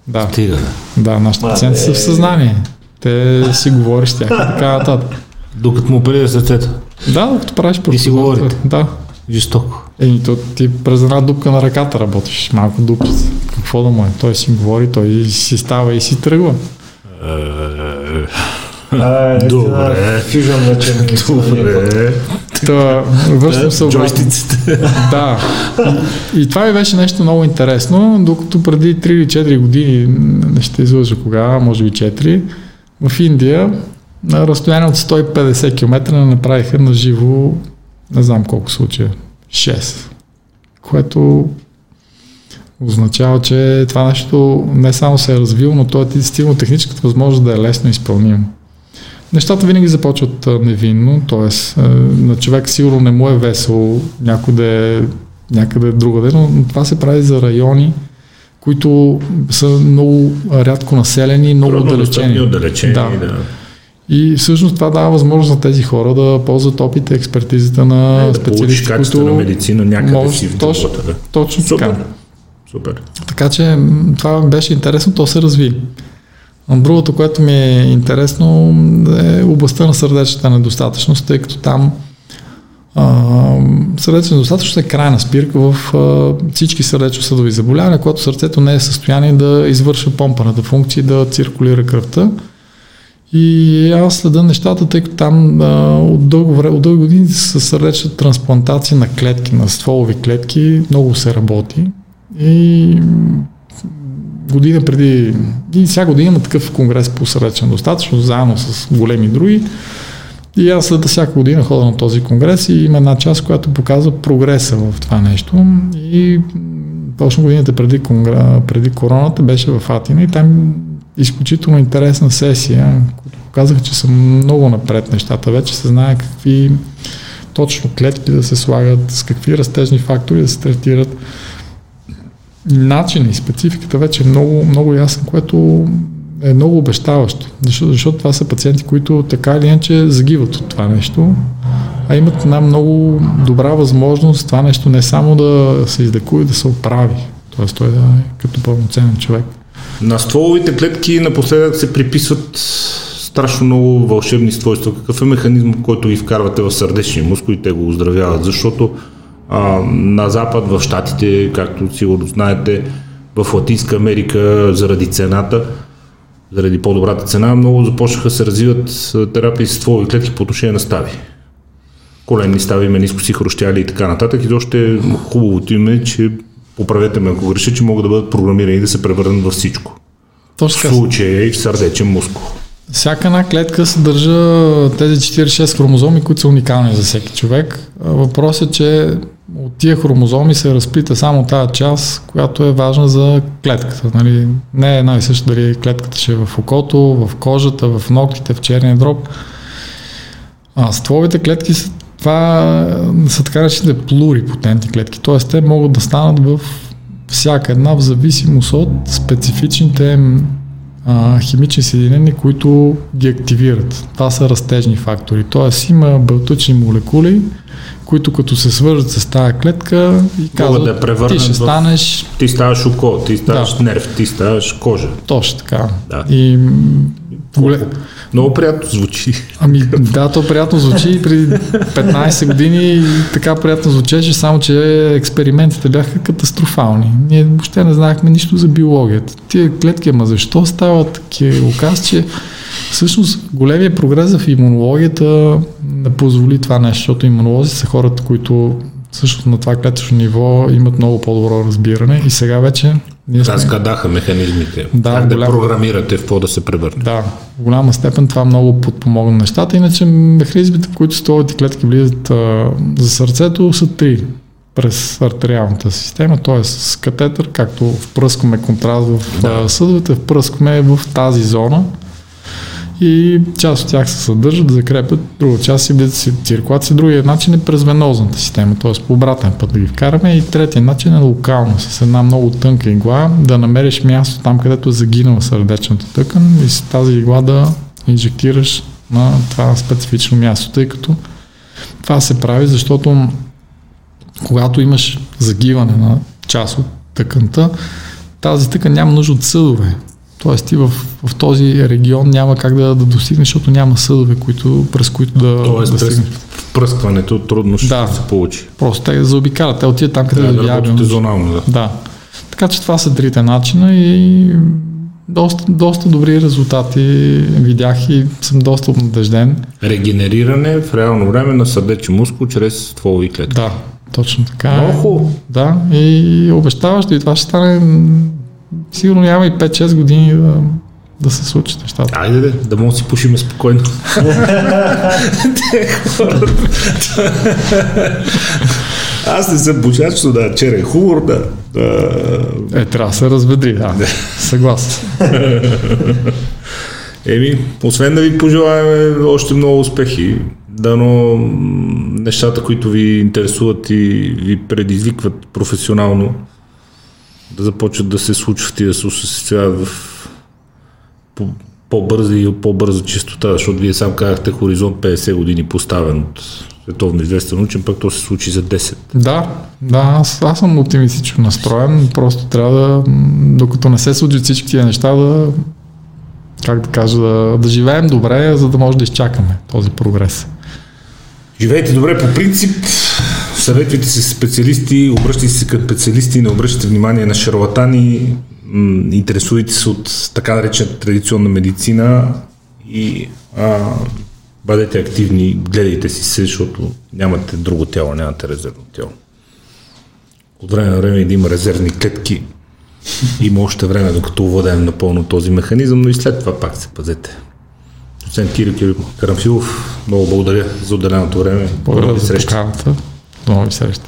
Да, Стига, да. да, нашите пациенти са в е. съзнание. Те си говориш с тях и така нататък. Докато му оперира сърцето. Да, докато правиш си процедурата. говорите. Да. Жестоко. Еми, то ти през една дупка на ръката работиш, малко дупчица. Какво да му е? Той си говори, той си става и си тръгва. Е, А, Добре. Фюжън вече ми е Добре. Та, връщам се обратно. Джойстиците. Да. И, и това ми беше нещо много интересно, докато преди 3 или 4 години, не ще излъжа кога, може би 4, в Индия на разстояние от 150 км не направиха на живо, не знам колко случая, 6. Което означава, че това нещо не само се е развило, но то е действително техническата възможност да е лесно изпълнимо. Нещата винаги започват невинно, т.е. на човек сигурно не му е весело някой да е някъде другаде, но това се прави за райони, които са много рядко населени, много отдалечени. отдалечени. Да. Да. да. И всъщност това дава възможност на тези хора да ползват опита и експертизата на Е, да специалисти, качествена които... медицина някъде може- си в точно- джунглата. Да. Точно Супер. така. Супер. Така че това беше интересно, то се разви. Другото, което ми е интересно е областта на сърдечната недостатъчност, тъй като там сърдечна недостатъчност е крайна спирка в а, всички сърдечно-съдови заболявания, когато сърцето не е в състояние да извършва помпаната функция и да циркулира кръвта. И аз следа нещата, тъй като там а, от, дълго време, от дълги години с сърдечна трансплантация на клетки, на стволови клетки, много се работи. И година преди, и всяка година има такъв конгрес по сърдечна достатъчност, заедно с големи други. И аз след всяка година ходя на този конгрес и има една част, която показва прогреса в това нещо. И точно годината преди, конгра, преди короната беше в Атина и там изключително интересна сесия, които показаха, че са много напред нещата. Вече се знае какви точно клетки да се слагат, с какви растежни фактори да се третират. Начинът и спецификата вече е много, много ясен, което е много обещаващо. Защото, защото това са пациенти, които така или иначе загиват от това нещо. а имат една много добра възможност това нещо не само да се излекува, да се оправи. Тоест той да е като пълноценен човек. На стволовите клетки напоследък се приписват страшно много вълшебни свойства. Какъв е механизм, който ги вкарвате в сърдечни мускули, те го оздравяват? Защото а, на Запад, в Штатите, както сигурно знаете, в Латинска Америка, заради цената, заради по-добрата цена, много започнаха да се развиват терапии с стволови клетки по отношение на стави. Коленни стави, мениско хрущяли и така нататък. И още хубавото им е, че поправете ме ако греша, че могат да бъдат програмирани да се превърнат във всичко. Точно В случая и в сърдечен мускул. Всяка една клетка съдържа тези 46 хромозоми, които са уникални за всеки човек. Въпросът е, че от тия хромозоми се разпита само тази част, която е важна за клетката. Нали? Не е една и съща дали клетката ще е в окото, в кожата, в ногтите, в черния дроб. А стволовите клетки са, това са така наречените плурипотентни клетки, т.е. те могат да станат в всяка една в зависимост от специфичните а, химични съединения, които ги активират. Това са растежни фактори. Тоест има белтъчни молекули, които като се свържат с тази клетка и казват, да ти ще в... станеш... Ти ставаш око, ти ставаш да. нерв, ти ставаш кожа. Точно така. Да. И Голе... Много приятно звучи. Ами да, то приятно звучи при 15 години така приятно звучеше, само че експериментите бяха катастрофални. Ние въобще не знаехме нищо за биологията. Тия клетки, ама защо стават такива? Оказа, че всъщност големия прогрес в имунологията не позволи това нещо, защото имунолози са хората, които също на това клетъчно ниво имат много по-добро разбиране и сега вече ние сме... Разгадаха механизмите. Да, как голям... да програмирате в какво да се превърне. Да, в голяма степен това много подпомогна нещата. Иначе механизмите, които стволовите клетки влизат а, за сърцето, са три през артериалната система, т.е. с катетър, както впръскваме контраст в да. съдовете, впръскваме в тази зона, и част от тях се съдържат, закрепят, друга част си влизат циркулация, другия начин е през венозната система, т.е. по обратен път да ги вкараме и третия начин е локално, с една много тънка игла, да намериш място там, където е загинала сърдечната тъкан и с тази игла да инжектираш на това специфично място, тъй като това се прави, защото когато имаш загиване на част от тъканта, тази тъкан няма нужда от съдове. Тоест ти в, в този регион няма как да, да достигнеш, защото няма съдове, които, през които да, Тоест, да стигнеш. впръскването трудно ще да. се получи. Просто те заобикалят, те отиват там, където да, да, да зонално, да. да. Така че това са трите начина и доста, доста добри резултати видях и съм доста обнадежден. Регенериране в реално време на сърдечен мускул чрез стволови клетки. Да, точно така. Много хубаво. Да, и обещаваш и това ще стане сигурно няма и 5-6 години да, да се случат нещата. Айде, да, да мога да си пушиме спокойно. Аз не съм пушач, но да, черен хумор, да. да. Е, трябва да се разведри, да. Съгласен. Еми, освен да ви пожелаем още много успехи, дано нещата, които ви интересуват и ви предизвикват професионално, да започват да се случват и да се осъществяват в по, по-бърза и по-бърза чистота, защото вие сам казахте хоризонт 50 години поставен от световно известен учен, пък то се случи за 10. Да, да, аз, аз съм оптимистично настроен, просто трябва да, докато не се случат всички тия неща, да, как да кажа, да, да живеем добре, за да може да изчакаме този прогрес. Живейте добре по принцип, съветвайте се специалисти, обръщайте се към специалисти, не обръщайте внимание на шарлатани, интересувайте се от така наречена традиционна медицина и а, бъдете активни, гледайте си се, защото нямате друго тяло, нямате резервно тяло. От време на време да има резервни клетки, има още време, докато овладеем напълно този механизъм, но и след това пак се пазете. Доцент Кирил Карамфилов, много благодаря за отделеното време. Благодаря за. Labi, sevišķi.